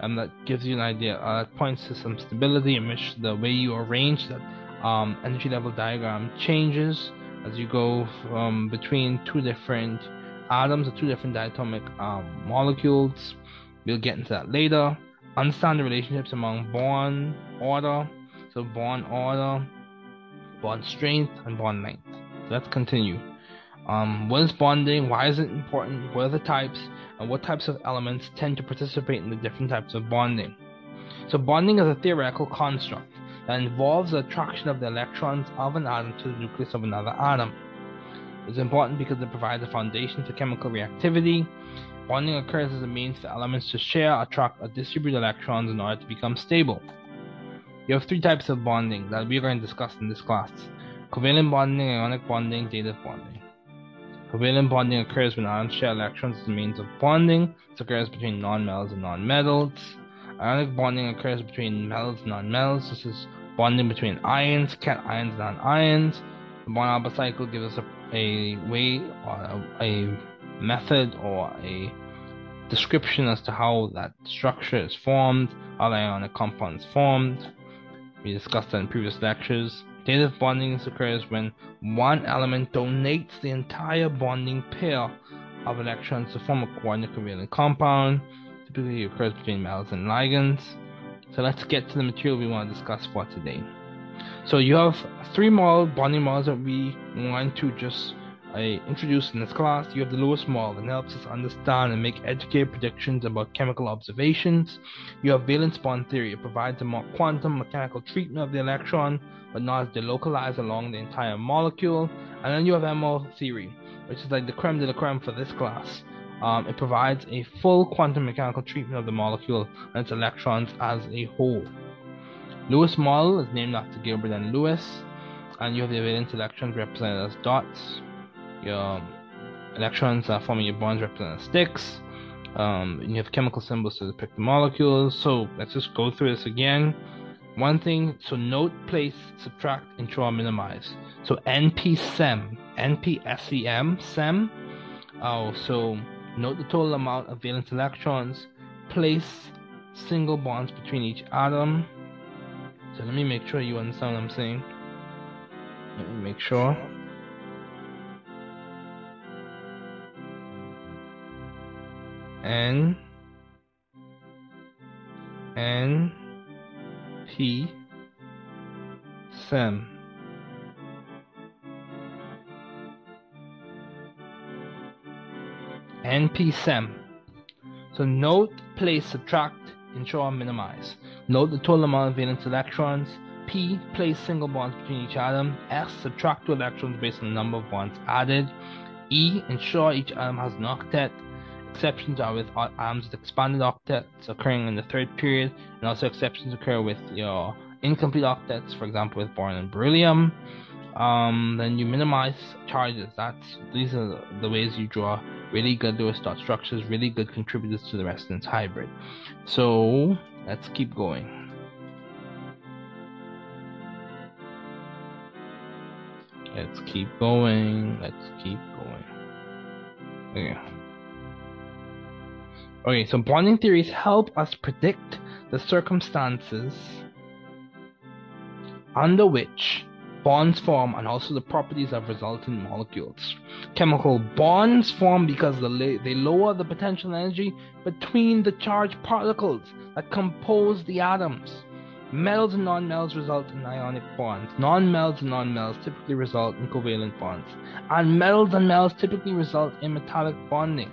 and um, that gives you an idea. Uh, that points to some stability in which the way you arrange that um, energy level diagram changes as you go from between two different atoms or two different diatomic um, molecules. We'll get into that later. Understand the relationships among bond order, so bond order, bond strength, and bond length. Let's continue. Um, what is bonding? Why is it important? What are the types? And what types of elements tend to participate in the different types of bonding? So, bonding is a theoretical construct that involves the attraction of the electrons of an atom to the nucleus of another atom. It's important because it provides a foundation for chemical reactivity. Bonding occurs as a means for elements to share, attract, or distribute electrons in order to become stable. You have three types of bonding that we are going to discuss in this class Covalent bonding, ionic bonding, dative bonding. Covalent bonding occurs when atoms share electrons as a means of bonding. This occurs between nonmetals and nonmetals. Ionic bonding occurs between metals and nonmetals. This is bonding between ions, cations, and anions. The bond cycle gives us a, a way or a, a method or a description as to how that structure is formed, how the ionic compound formed. We discussed that in previous lectures. Dative bonding occurs when one element donates the entire bonding pair of electrons to form a coordinate covalent compound. Typically occurs between metals and ligands. So let's get to the material we want to discuss for today. So you have three model bonding models that we want to just uh, I introduced in this class, you have the Lewis model that helps us understand and make educated predictions about chemical observations. You have valence bond theory, it provides a more quantum mechanical treatment of the electron, but not delocalized along the entire molecule. And then you have MO theory, which is like the creme de la creme for this class. Um, it provides a full quantum mechanical treatment of the molecule and its electrons as a whole. Lewis model is named after Gilbert N. Lewis, and you have the valence electrons represented as dots your electrons are forming your bonds represented as sticks. Um, you have chemical symbols to depict the molecules. So let's just go through this again. One thing, so note, place, subtract, intro, minimize. So NP-SEM, NP-SEM, SEM. Oh, so note the total amount of valence electrons, place single bonds between each atom. So let me make sure you understand what I'm saying. Let me make sure. N N P SEM NP SEM so note, place, subtract, ensure, minimize. Note the total amount of valence electrons. P, place single bonds between each atom. S, subtract two electrons based on the number of bonds added. E, ensure each atom has an octet. Exceptions are with atoms with expanded octets occurring in the third period, and also exceptions occur with your incomplete octets, for example, with boron and beryllium. Um, then you minimize charges. That's these are the ways you draw really good Lewis-dot structures, really good contributors to the resonance hybrid. So let's keep going. Let's keep going. Let's keep going. Okay. Okay, so bonding theories help us predict the circumstances under which bonds form and also the properties of resultant molecules. Chemical bonds form because they lower the potential energy between the charged particles that compose the atoms. Metals and nonmetals result in ionic bonds. Nonmetals and nonmetals typically result in covalent bonds. And metals and metals typically result in metallic bonding.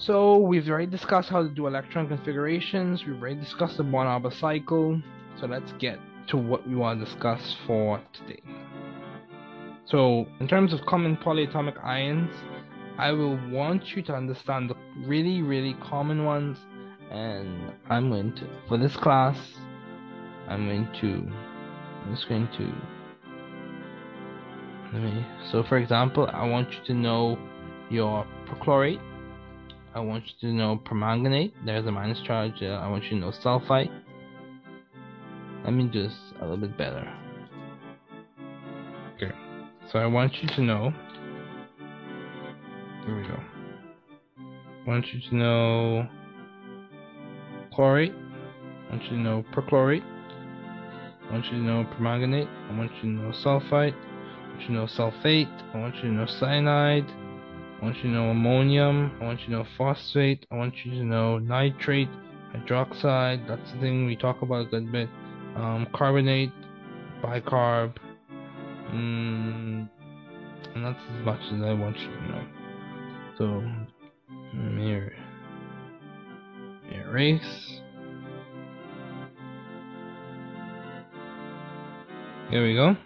So we've already discussed how to do electron configurations. We've already discussed the Born-Haber cycle. So let's get to what we want to discuss for today. So, in terms of common polyatomic ions, I will want you to understand the really, really common ones, and I'm going to, for this class, I'm going to, I'm just going to, let me, so for example, I want you to know your perchlorate, I want you to know permanganate, there's a minus charge, uh, I want you to know sulfite, let me do this a little bit better. Okay, so I want you to know. Here we go. I want you to know chlorate. I want you to know perchlorate. I want you to know permanganate. I want you to know sulfite. I want you to know sulfate. I want you to know cyanide. I want you to know ammonium. I want you to know phosphate. I want you to know nitrate, hydroxide. That's the thing we talk about a good bit um, carbonate, bicarb, mm, and that's as much as I want you to know. So, mirror, erase. Here we go.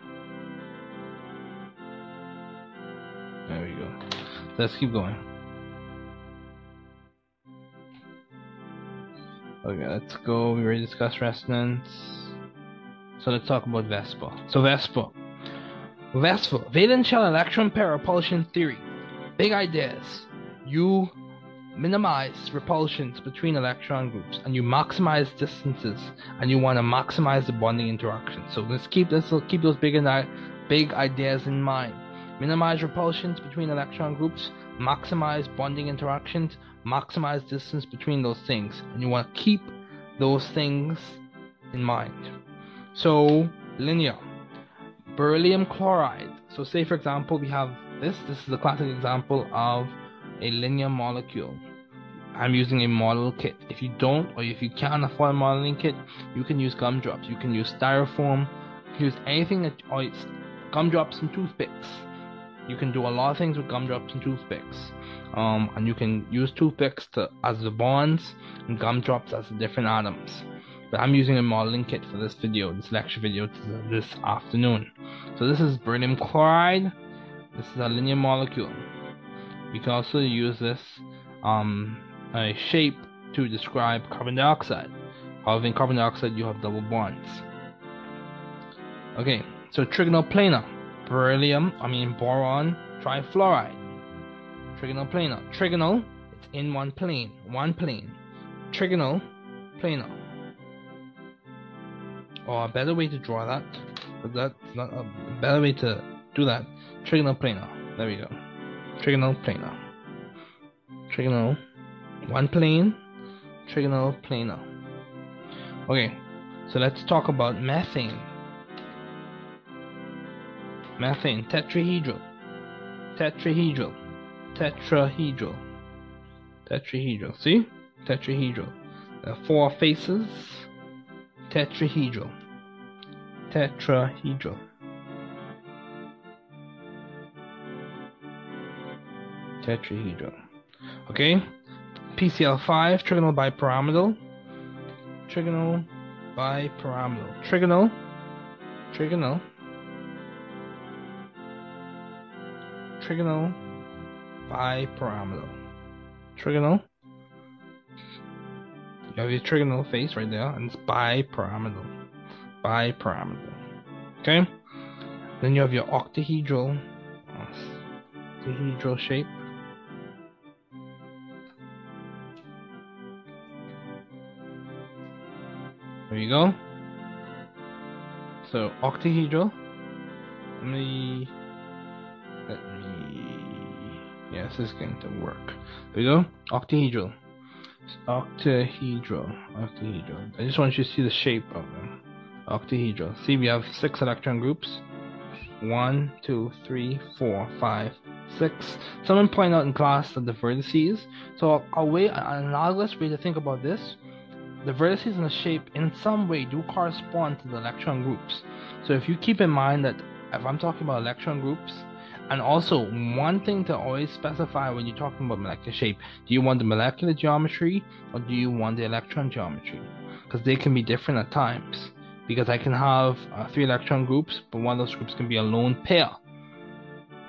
Let's keep going. Okay, let's go. We already discussed resonance. So let's talk about VSEPR. So VSEPR. VSEPR, valence shell electron pair repulsion theory. Big ideas. You minimize repulsions between electron groups and you maximize distances and you want to maximize the bonding interaction. So let's keep let's keep those big big ideas in mind. Minimize repulsions between electron groups, maximize bonding interactions, maximize distance between those things. And you want to keep those things in mind. So linear. Beryllium chloride. So say for example we have this. This is a classic example of a linear molecule. I'm using a model kit. If you don't or if you can't afford a modeling kit, you can use gumdrops. You can use styrofoam. You can use anything that or gumdrops and toothpicks. You can do a lot of things with gumdrops and toothpicks. Um, and you can use toothpicks to, as the bonds and gumdrops as the different atoms but I'm using a modeling kit for this video, this lecture video this afternoon. So this is beryllium chloride. This is a linear molecule. We can also use this um, shape to describe carbon dioxide. However, in carbon dioxide you have double bonds. Okay, so trigonal planar, beryllium, I mean boron trifluoride. Trigonal planar, trigonal, it's in one plane. One plane. Trigonal planar. Or a better way to draw that, but that's not a better way to do that. Trigonal planar. There we go. Trigonal planar. Trigonal. One plane. Trigonal planar. Okay, so let's talk about methane. Methane, tetrahedral. Tetrahedral. Tetrahedral. Tetrahedral. See? Tetrahedral. Are four faces. Tetrahedral. Tetrahedral. Tetrahedral. Okay? PCl5, trigonal bipyramidal. Trigonal bipyramidal. Trigonal. Trigonal. Trigonal bipyramidal. Trigonal. You have your trigonal face right there, and it's bipyramidal. Bipyramidal. Okay? Then you have your octahedral, octahedral shape. There you go. So octahedral. Let me let me this is going to work. There we go. Octahedral. Octahedral. Octahedral. I just want you to see the shape of them. Octahedral. See we have six electron groups. One, two, three, four, five, six. Someone pointed out in class that the vertices. So a way an analogous way to think about this the vertices in the shape in some way do correspond to the electron groups. So if you keep in mind that if I'm talking about electron groups, and also one thing to always specify when you're talking about molecular shape, do you want the molecular geometry or do you want the electron geometry? Because they can be different at times. Because I can have uh, three electron groups, but one of those groups can be a lone pair.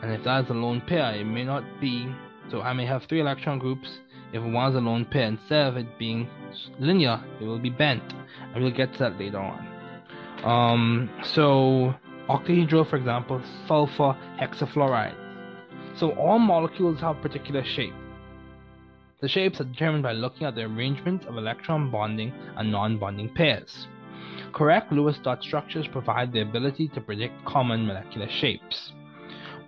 And if that is a lone pair, it may not be. So I may have three electron groups if one is a lone pair, instead of it being linear, it will be bent. And we'll get to that later on. Um, so, octahedral, for example, sulfur hexafluoride. So, all molecules have particular shape. The shapes are determined by looking at the arrangement of electron bonding and non bonding pairs. Correct Lewis dot structures provide the ability to predict common molecular shapes.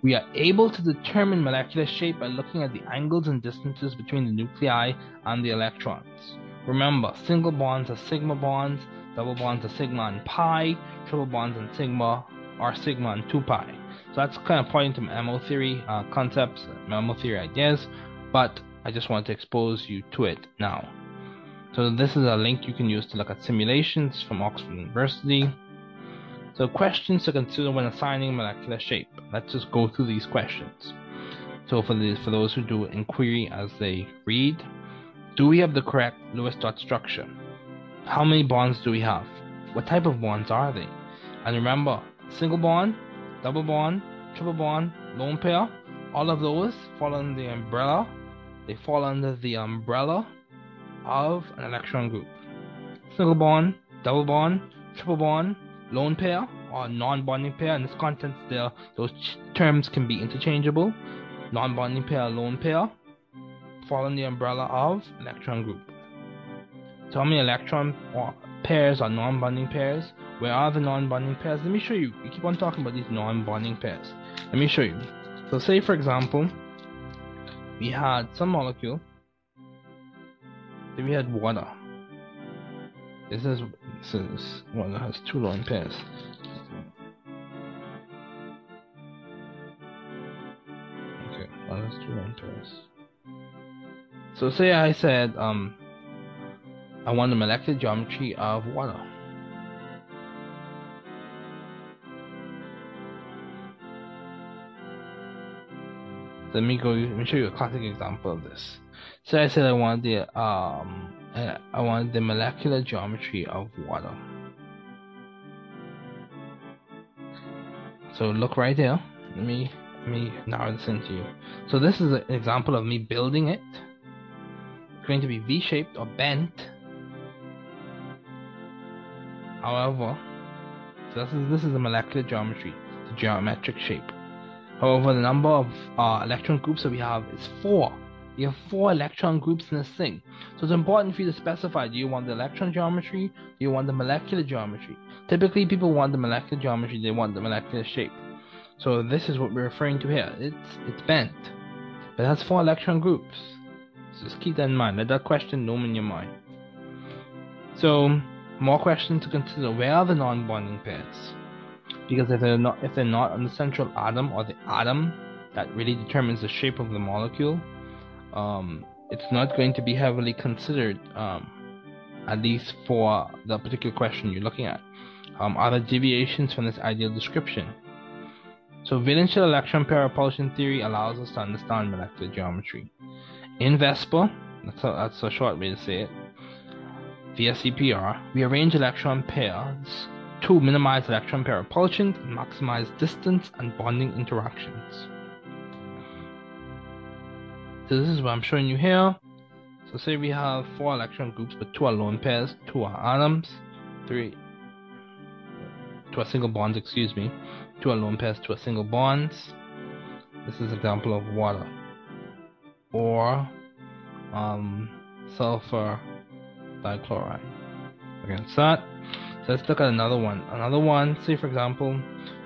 We are able to determine molecular shape by looking at the angles and distances between the nuclei and the electrons. Remember, single bonds are sigma bonds, double bonds are sigma and pi, triple bonds and sigma are sigma and 2 pi. So that's kind of pointing to MO theory uh, concepts, MO theory ideas, but I just want to expose you to it now. So this is a link you can use to look at simulations from Oxford University. So questions to consider when assigning molecular shape. Let's just go through these questions. So for the, for those who do inquiry as they read, do we have the correct Lewis dot structure? How many bonds do we have? What type of bonds are they? And remember, single bond, double bond, triple bond, lone pair, all of those fall under the umbrella. They fall under the umbrella of an electron group. Single bond, double bond, triple bond, lone pair or non-bonding pair. In this context, there those terms can be interchangeable. Non-bonding pair, lone pair, fall under the umbrella of electron group. So how many electron pairs are non-bonding pairs? Where are the non-bonding pairs? Let me show you. We keep on talking about these non-bonding pairs. Let me show you. So say for example, we had some molecule. Say we had water. This is one that has two lone pairs. Okay, one has two lone pairs. So say I said um I want the molecular geometry of water. Let me go. Let me show you a classic example of this. So I said I want the um I want the molecular geometry of water. So look right there. Let me let me narrow this into you. So this is an example of me building it. It's going to be V-shaped or bent. However, so this is this is a molecular geometry, the geometric shape. However, the number of uh, electron groups that we have is four You have four electron groups in this thing. So it's important for you to specify, do you want the electron geometry? Do you want the molecular geometry? Typically people want the molecular geometry, they want the molecular shape. So this is what we're referring to here. It's it's bent. But it has four electron groups. So just keep that in mind. Let that question loom in your mind. So more questions to consider. Where are the non-bonding pairs? Because if they're not if they're not on the central atom or the atom that really determines the shape of the molecule, um, it's not going to be heavily considered, um, at least for the particular question you're looking at. Um, are there deviations from this ideal description? So valence electron pair repulsion theory allows us to understand molecular geometry. In VSEPR, that's a, that's a short way to say it, VSEPR, we arrange electron pairs to minimize electron pair repulsions and maximize distance and bonding interactions. So this is what I'm showing you here. So say we have four electron groups, but two are lone pairs, two are atoms, three, two are single bonds, excuse me, two are lone pairs, two are single bonds. This is an example of water. Or um, sulfur dichloride. Against that. Let's look at another one. Another one, say for example,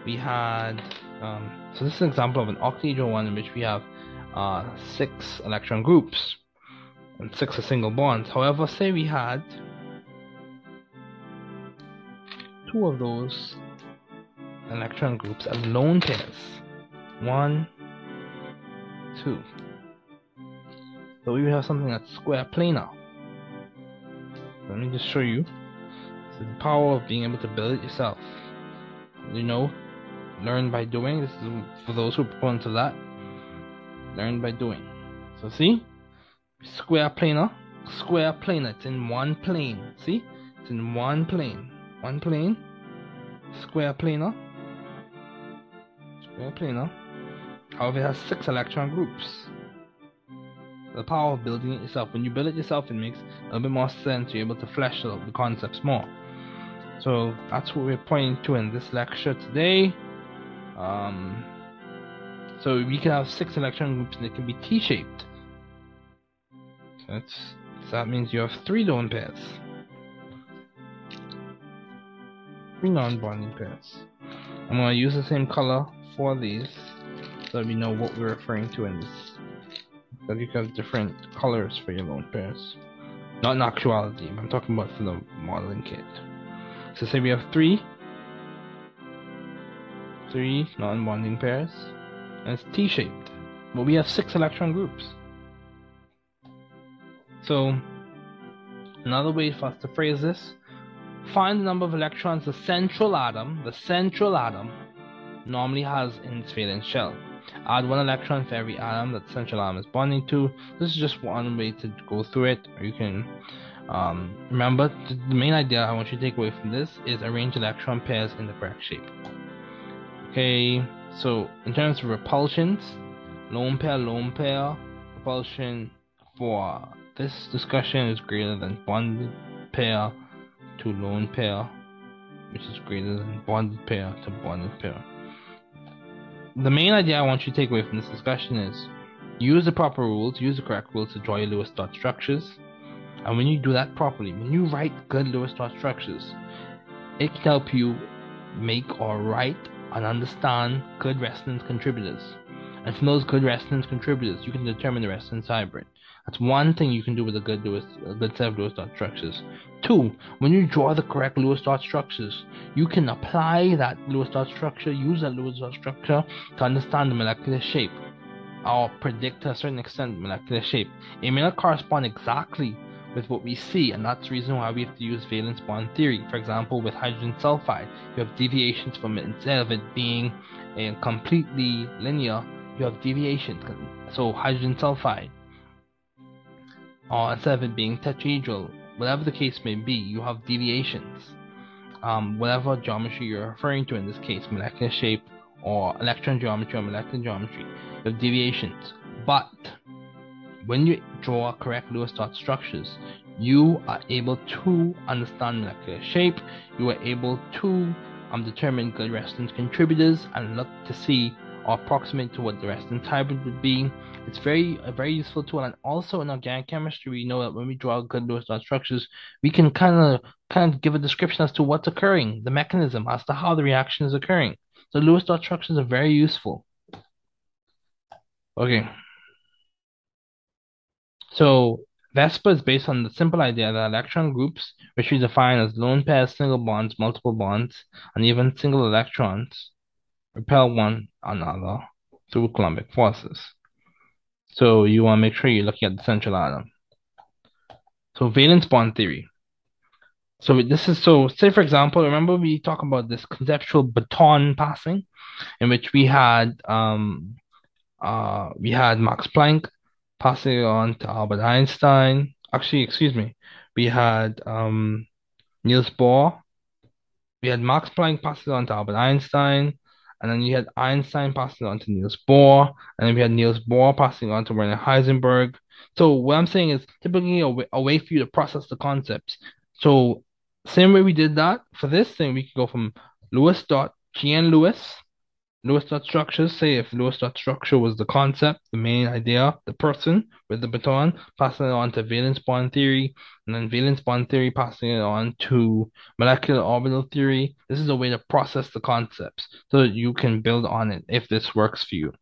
we had, um, so this is an example of an octahedral one in which we have uh, six electron groups and six are single bonds. However, say we had two of those electron groups as lone pairs. One, two. So we have something that's square planar. Let me just show you. The power of being able to build it yourself. You know, learn by doing. This is for those who are prone to that. Learn by doing. So see? Square planar. Square planar. It's in one plane. See? It's in one plane. One plane. Square planar. Square planar. However, it has six electron groups. The power of building it yourself. When you build it yourself, it makes a bit more sense. You're able to flesh out the concepts more. So that's what we're pointing to in this lecture today. Um, so we can have six electron groups and it can be T-shaped. That's, so that means you have three lone pairs. Three non-bonding pairs. I'm going to use the same color for these so that we know what we're referring to in this. That you have different colors for your lone pairs. Not in actuality, I'm talking about for the modeling kit. So say we have three three non-bonding pairs and it's T-shaped. But we have six electron groups. So, another way for us to phrase this, find the number of electrons the central atom, the central atom, normally has in its valence shell. Add one electron for every atom that the central atom is bonding to. This is just one way to go through it. You can um, remember the main idea I want you to take away from this is arrange electron pairs in the correct shape. Okay, so in terms of repulsions, lone pair, lone pair, repulsion for this discussion is greater than bonded pair to lone pair, which is greater than bonded pair to bonded pair. The main idea I want you to take away from this discussion is use the proper rules, use the correct rules to draw your Lewis dot structures. And when you do that properly, when you write good Lewis dot structures, it can help you make or write and understand good resonance contributors. And from those good resonance contributors, you can determine the resonance hybrid. That's one thing you can do with a good Lewis, a good set of Lewis dot structures. Two, when you draw the correct Lewis dot structures, you can apply that Lewis dot structure, use that Lewis dot structure to understand the molecular shape, or predict to a certain extent molecular shape. It may not correspond exactly with what we see, and that's the reason why we have to use valence bond theory. For example, with hydrogen sulfide, you have deviations from it. Instead of it being a completely linear, you have deviations. So hydrogen sulfide, or instead of it being tetrahedral, whatever the case may be, you have deviations. Um, whatever geometry you're referring to in this case, molecular shape or electron geometry or molecular geometry, you have deviations. But when you draw correct Lewis dot structures, you are able to understand molecular shape, you are able to um, determine good resonance contributors and look to see or approximate to what the resonance hybrid would be. It's very a very useful tool, and also in organic chemistry, we know that when we draw good Lewis dot structures, we can kind of kind of give a description as to what's occurring, the mechanism, as to how the reaction is occurring. So Lewis dot structures are very useful. Okay. So VSEPR is based on the simple idea that electron groups, which we define as lone pairs, single bonds, multiple bonds, and even single electrons, repel one another through Coulombic forces. So you want to make sure you're looking at the central atom. So valence bond theory. So this is so say for example, remember we talk about this conceptual baton passing, in which we had um uh we had Max Planck passing it on to Albert Einstein. Actually, excuse me, we had um Niels Bohr. We had Max Planck passing it on to Albert Einstein, and then you had Einstein passing it on to Niels Bohr, and then we had Niels Bohr passing on to Werner Heisenberg. So what I'm saying is typically a way, for you to process the concepts. So same way we did that for this thing, we could go from Lewis dot G.N. Lewis Lewis dot structure, say if Lewis dot structure was the concept, the main idea, the person with the baton, passing it on to valence bond theory, and then valence bond theory passing it on to molecular orbital theory. This is a way to process the concepts so that you can build on it if this works for you.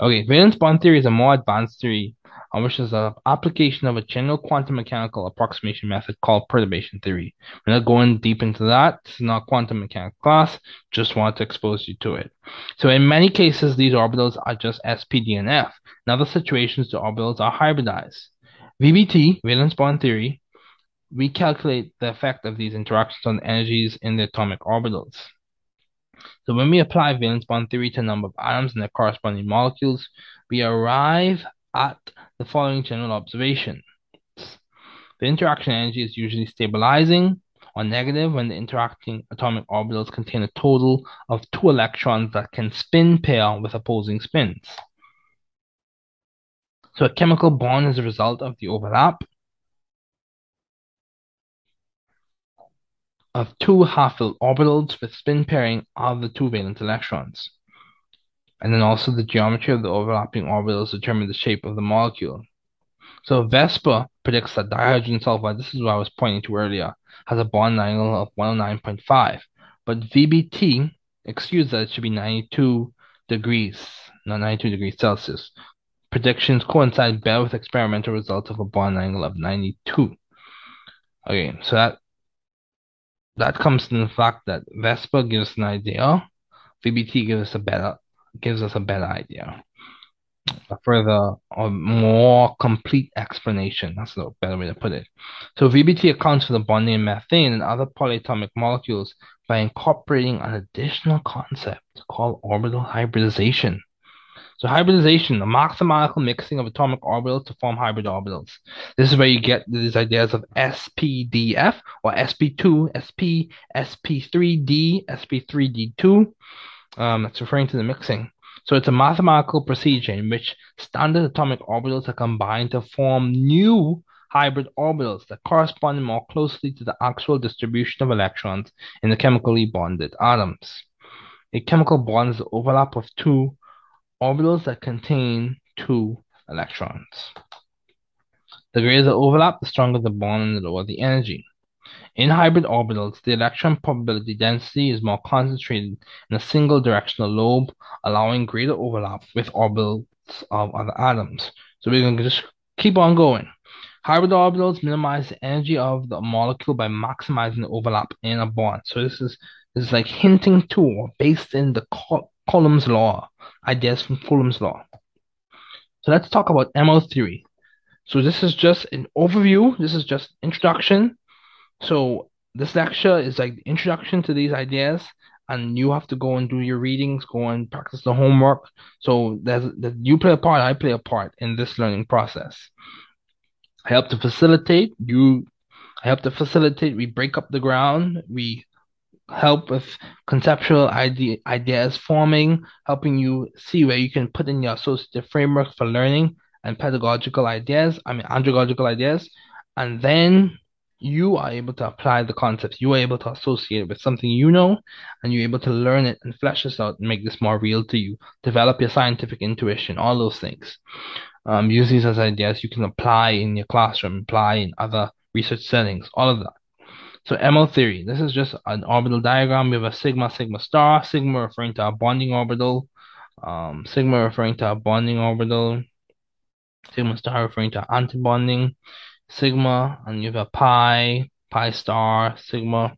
Okay, valence bond theory is a more advanced theory on which is an application of a general quantum mechanical approximation method called perturbation theory. We're not going deep into that. Is not quantum mechanics class. Just want to expose you to it. So in many cases, these orbitals are just SPD and F. In other situations, the orbitals are hybridized. VBT, valence bond theory, we calculate the effect of these interactions on energies in the atomic orbitals. So when we apply valence bond theory to a number of atoms and their corresponding molecules, we arrive at the following general observation. The interaction energy is usually stabilizing or negative when the interacting atomic orbitals contain a total of two electrons that can spin pair with opposing spins. So a chemical bond is a result of the overlap of two half-filled orbitals with spin pairing of the two valence electrons. And then also the geometry of the overlapping orbitals determine the shape of the molecule. So VSEPR predicts that dihydrogen sulfide, this is what I was pointing to earlier, has a bond angle of 109.5. But VBT excuse that it should be 92 degrees, not 92 degrees Celsius. Predictions coincide better with experimental results of a bond angle of 92. Okay, so that that comes from the fact that VSEPR gives an idea, VBT gives us a better gives us a better idea. A further or more complete explanation. That's a better way to put it. So VBT accounts for the bonding in methane and other polyatomic molecules by incorporating an additional concept called orbital hybridization. So hybridization, the mathematical mixing of atomic orbitals to form hybrid orbitals. This is where you get these ideas of SPDF or SP2, SP, SP3D, SP3D2. Um, that's referring to the mixing. So it's a mathematical procedure in which standard atomic orbitals are combined to form new hybrid orbitals that correspond more closely to the actual distribution of electrons in the chemically bonded atoms. A chemical bond is the overlap of two orbitals that contain two electrons. The greater the overlap, the stronger the bond and the lower the energy. In hybrid orbitals, the electron probability density is more concentrated in a single directional lobe, allowing greater overlap with orbitals of other atoms. So we're going to just keep on going. Hybrid orbitals minimize the energy of the molecule by maximizing the overlap in a bond. So this is this is like hinting to or based in the Coulomb's law, ideas from Coulomb's law. So let's talk about ML theory. So this is just an overview. This is just introduction. So this lecture is like the introduction to these ideas, and you have to go and do your readings, go and practice the homework. So there's that you play a part, I play a part in this learning process. I help to facilitate. You I help to facilitate. We break up the ground. We help with conceptual idea, ideas forming, helping you see where you can put in your associative framework for learning and pedagogical ideas, I mean, andragogical ideas. And then you are able to apply the concepts. You are able to associate it with something you know, and you're able to learn it and flesh this out and make this more real to you. Develop your scientific intuition, all those things. Um, use these as ideas you can apply in your classroom, apply in other research settings, all of that. So MO theory, this is just an orbital diagram. We have a sigma, sigma star, sigma referring to a bonding orbital, um, sigma referring to a bonding orbital, sigma star referring to antibonding, sigma, and you have a pi, pi star, sigma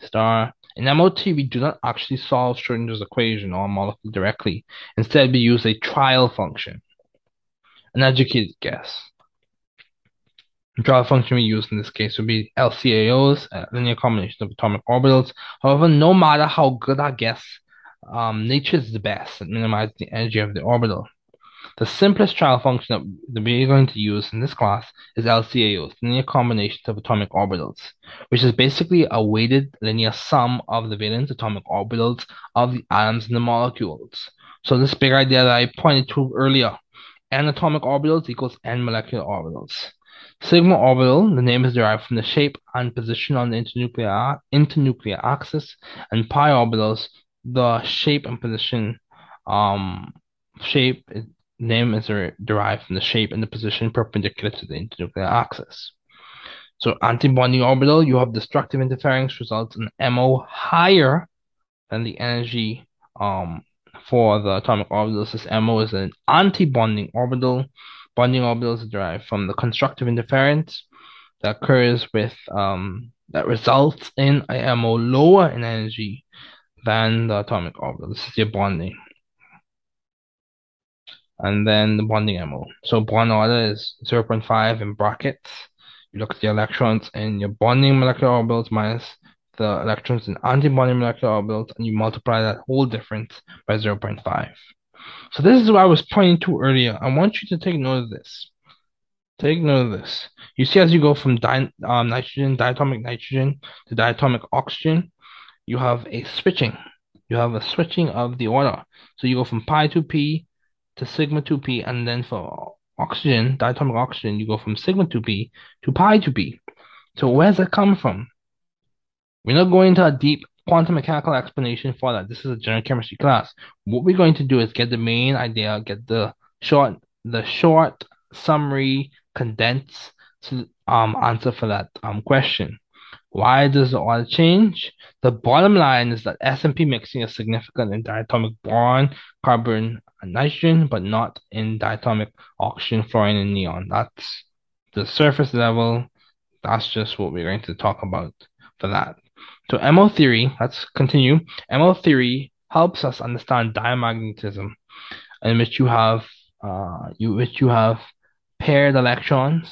star. In MOT, we do not actually solve Schrodinger's equation or molecule directly. Instead, we use a trial function, an educated guess. The trial function we use in this case would be LCAOs, a linear combination of atomic orbitals. However, no matter how good our guess, um, nature is the best at minimizing the energy of the orbital. The simplest trial function that we're going to use in this class is LCAOs, linear combinations of atomic orbitals, which is basically a weighted linear sum of the valence atomic orbitals of the atoms in the molecules. So this big idea that I pointed to earlier, n atomic orbitals equals n molecular orbitals. Sigma orbital, the name is derived from the shape and position on the internuclear, internuclear axis, and pi orbitals, the shape and position um, shape name is derived from the shape and the position perpendicular to the internuclear axis. So antibonding orbital, you have destructive interference results in MO higher than the energy um, for the atomic orbitals. This MO is an antibonding orbital. Bonding orbitals derived from the constructive interference that occurs with um, that results in a MO lower in energy than the atomic orbital. This is your bonding and then the bonding MO. So bond order is 0.5 in brackets. You look at the electrons in your bonding molecular orbitals minus the electrons in anti-bonding molecular orbitals, and you multiply that whole difference by 0.5. So this is what I was pointing to earlier. I want you to take note of this. Take note of this. You see, as you go from di um, nitrogen, diatomic nitrogen to diatomic oxygen, you have a switching. You have a switching of the order. So you go from pi to p to sigma to p, and then for oxygen, diatomic oxygen, you go from sigma to p to pi to p. So where's that come from? We're not going into a deep quantum mechanical explanation for that. This is a general chemistry class. What we're going to do is get the main idea, get the short, the short summary, condensed um answer for that um question. Why does the order change? The bottom line is that S&P mixing is significant in diatomic boron, carbon, and nitrogen, but not in diatomic oxygen, fluorine, and neon. That's the surface level. That's just what we're going to talk about for that. So MO theory, let's continue. MO theory helps us understand diamagnetism, in which you have uh, you which you have paired electrons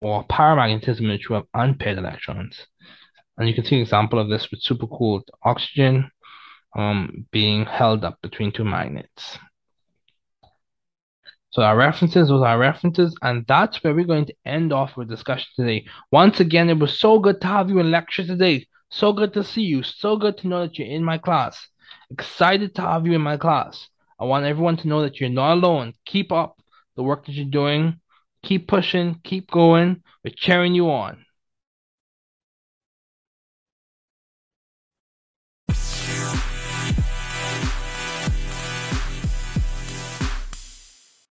or paramagnetism which you have unpaired electrons. And you can see an example of this with supercooled oxygen um, being held up between two magnets. So our references, those are references, and that's where we're going to end off our discussion today. Once again, it was so good to have you in lecture today. So good to see you. So good to know that you're in my class. Excited to have you in my class. I want everyone to know that you're not alone. Keep up the work that you're doing. Keep pushing, keep going. We're cheering you on.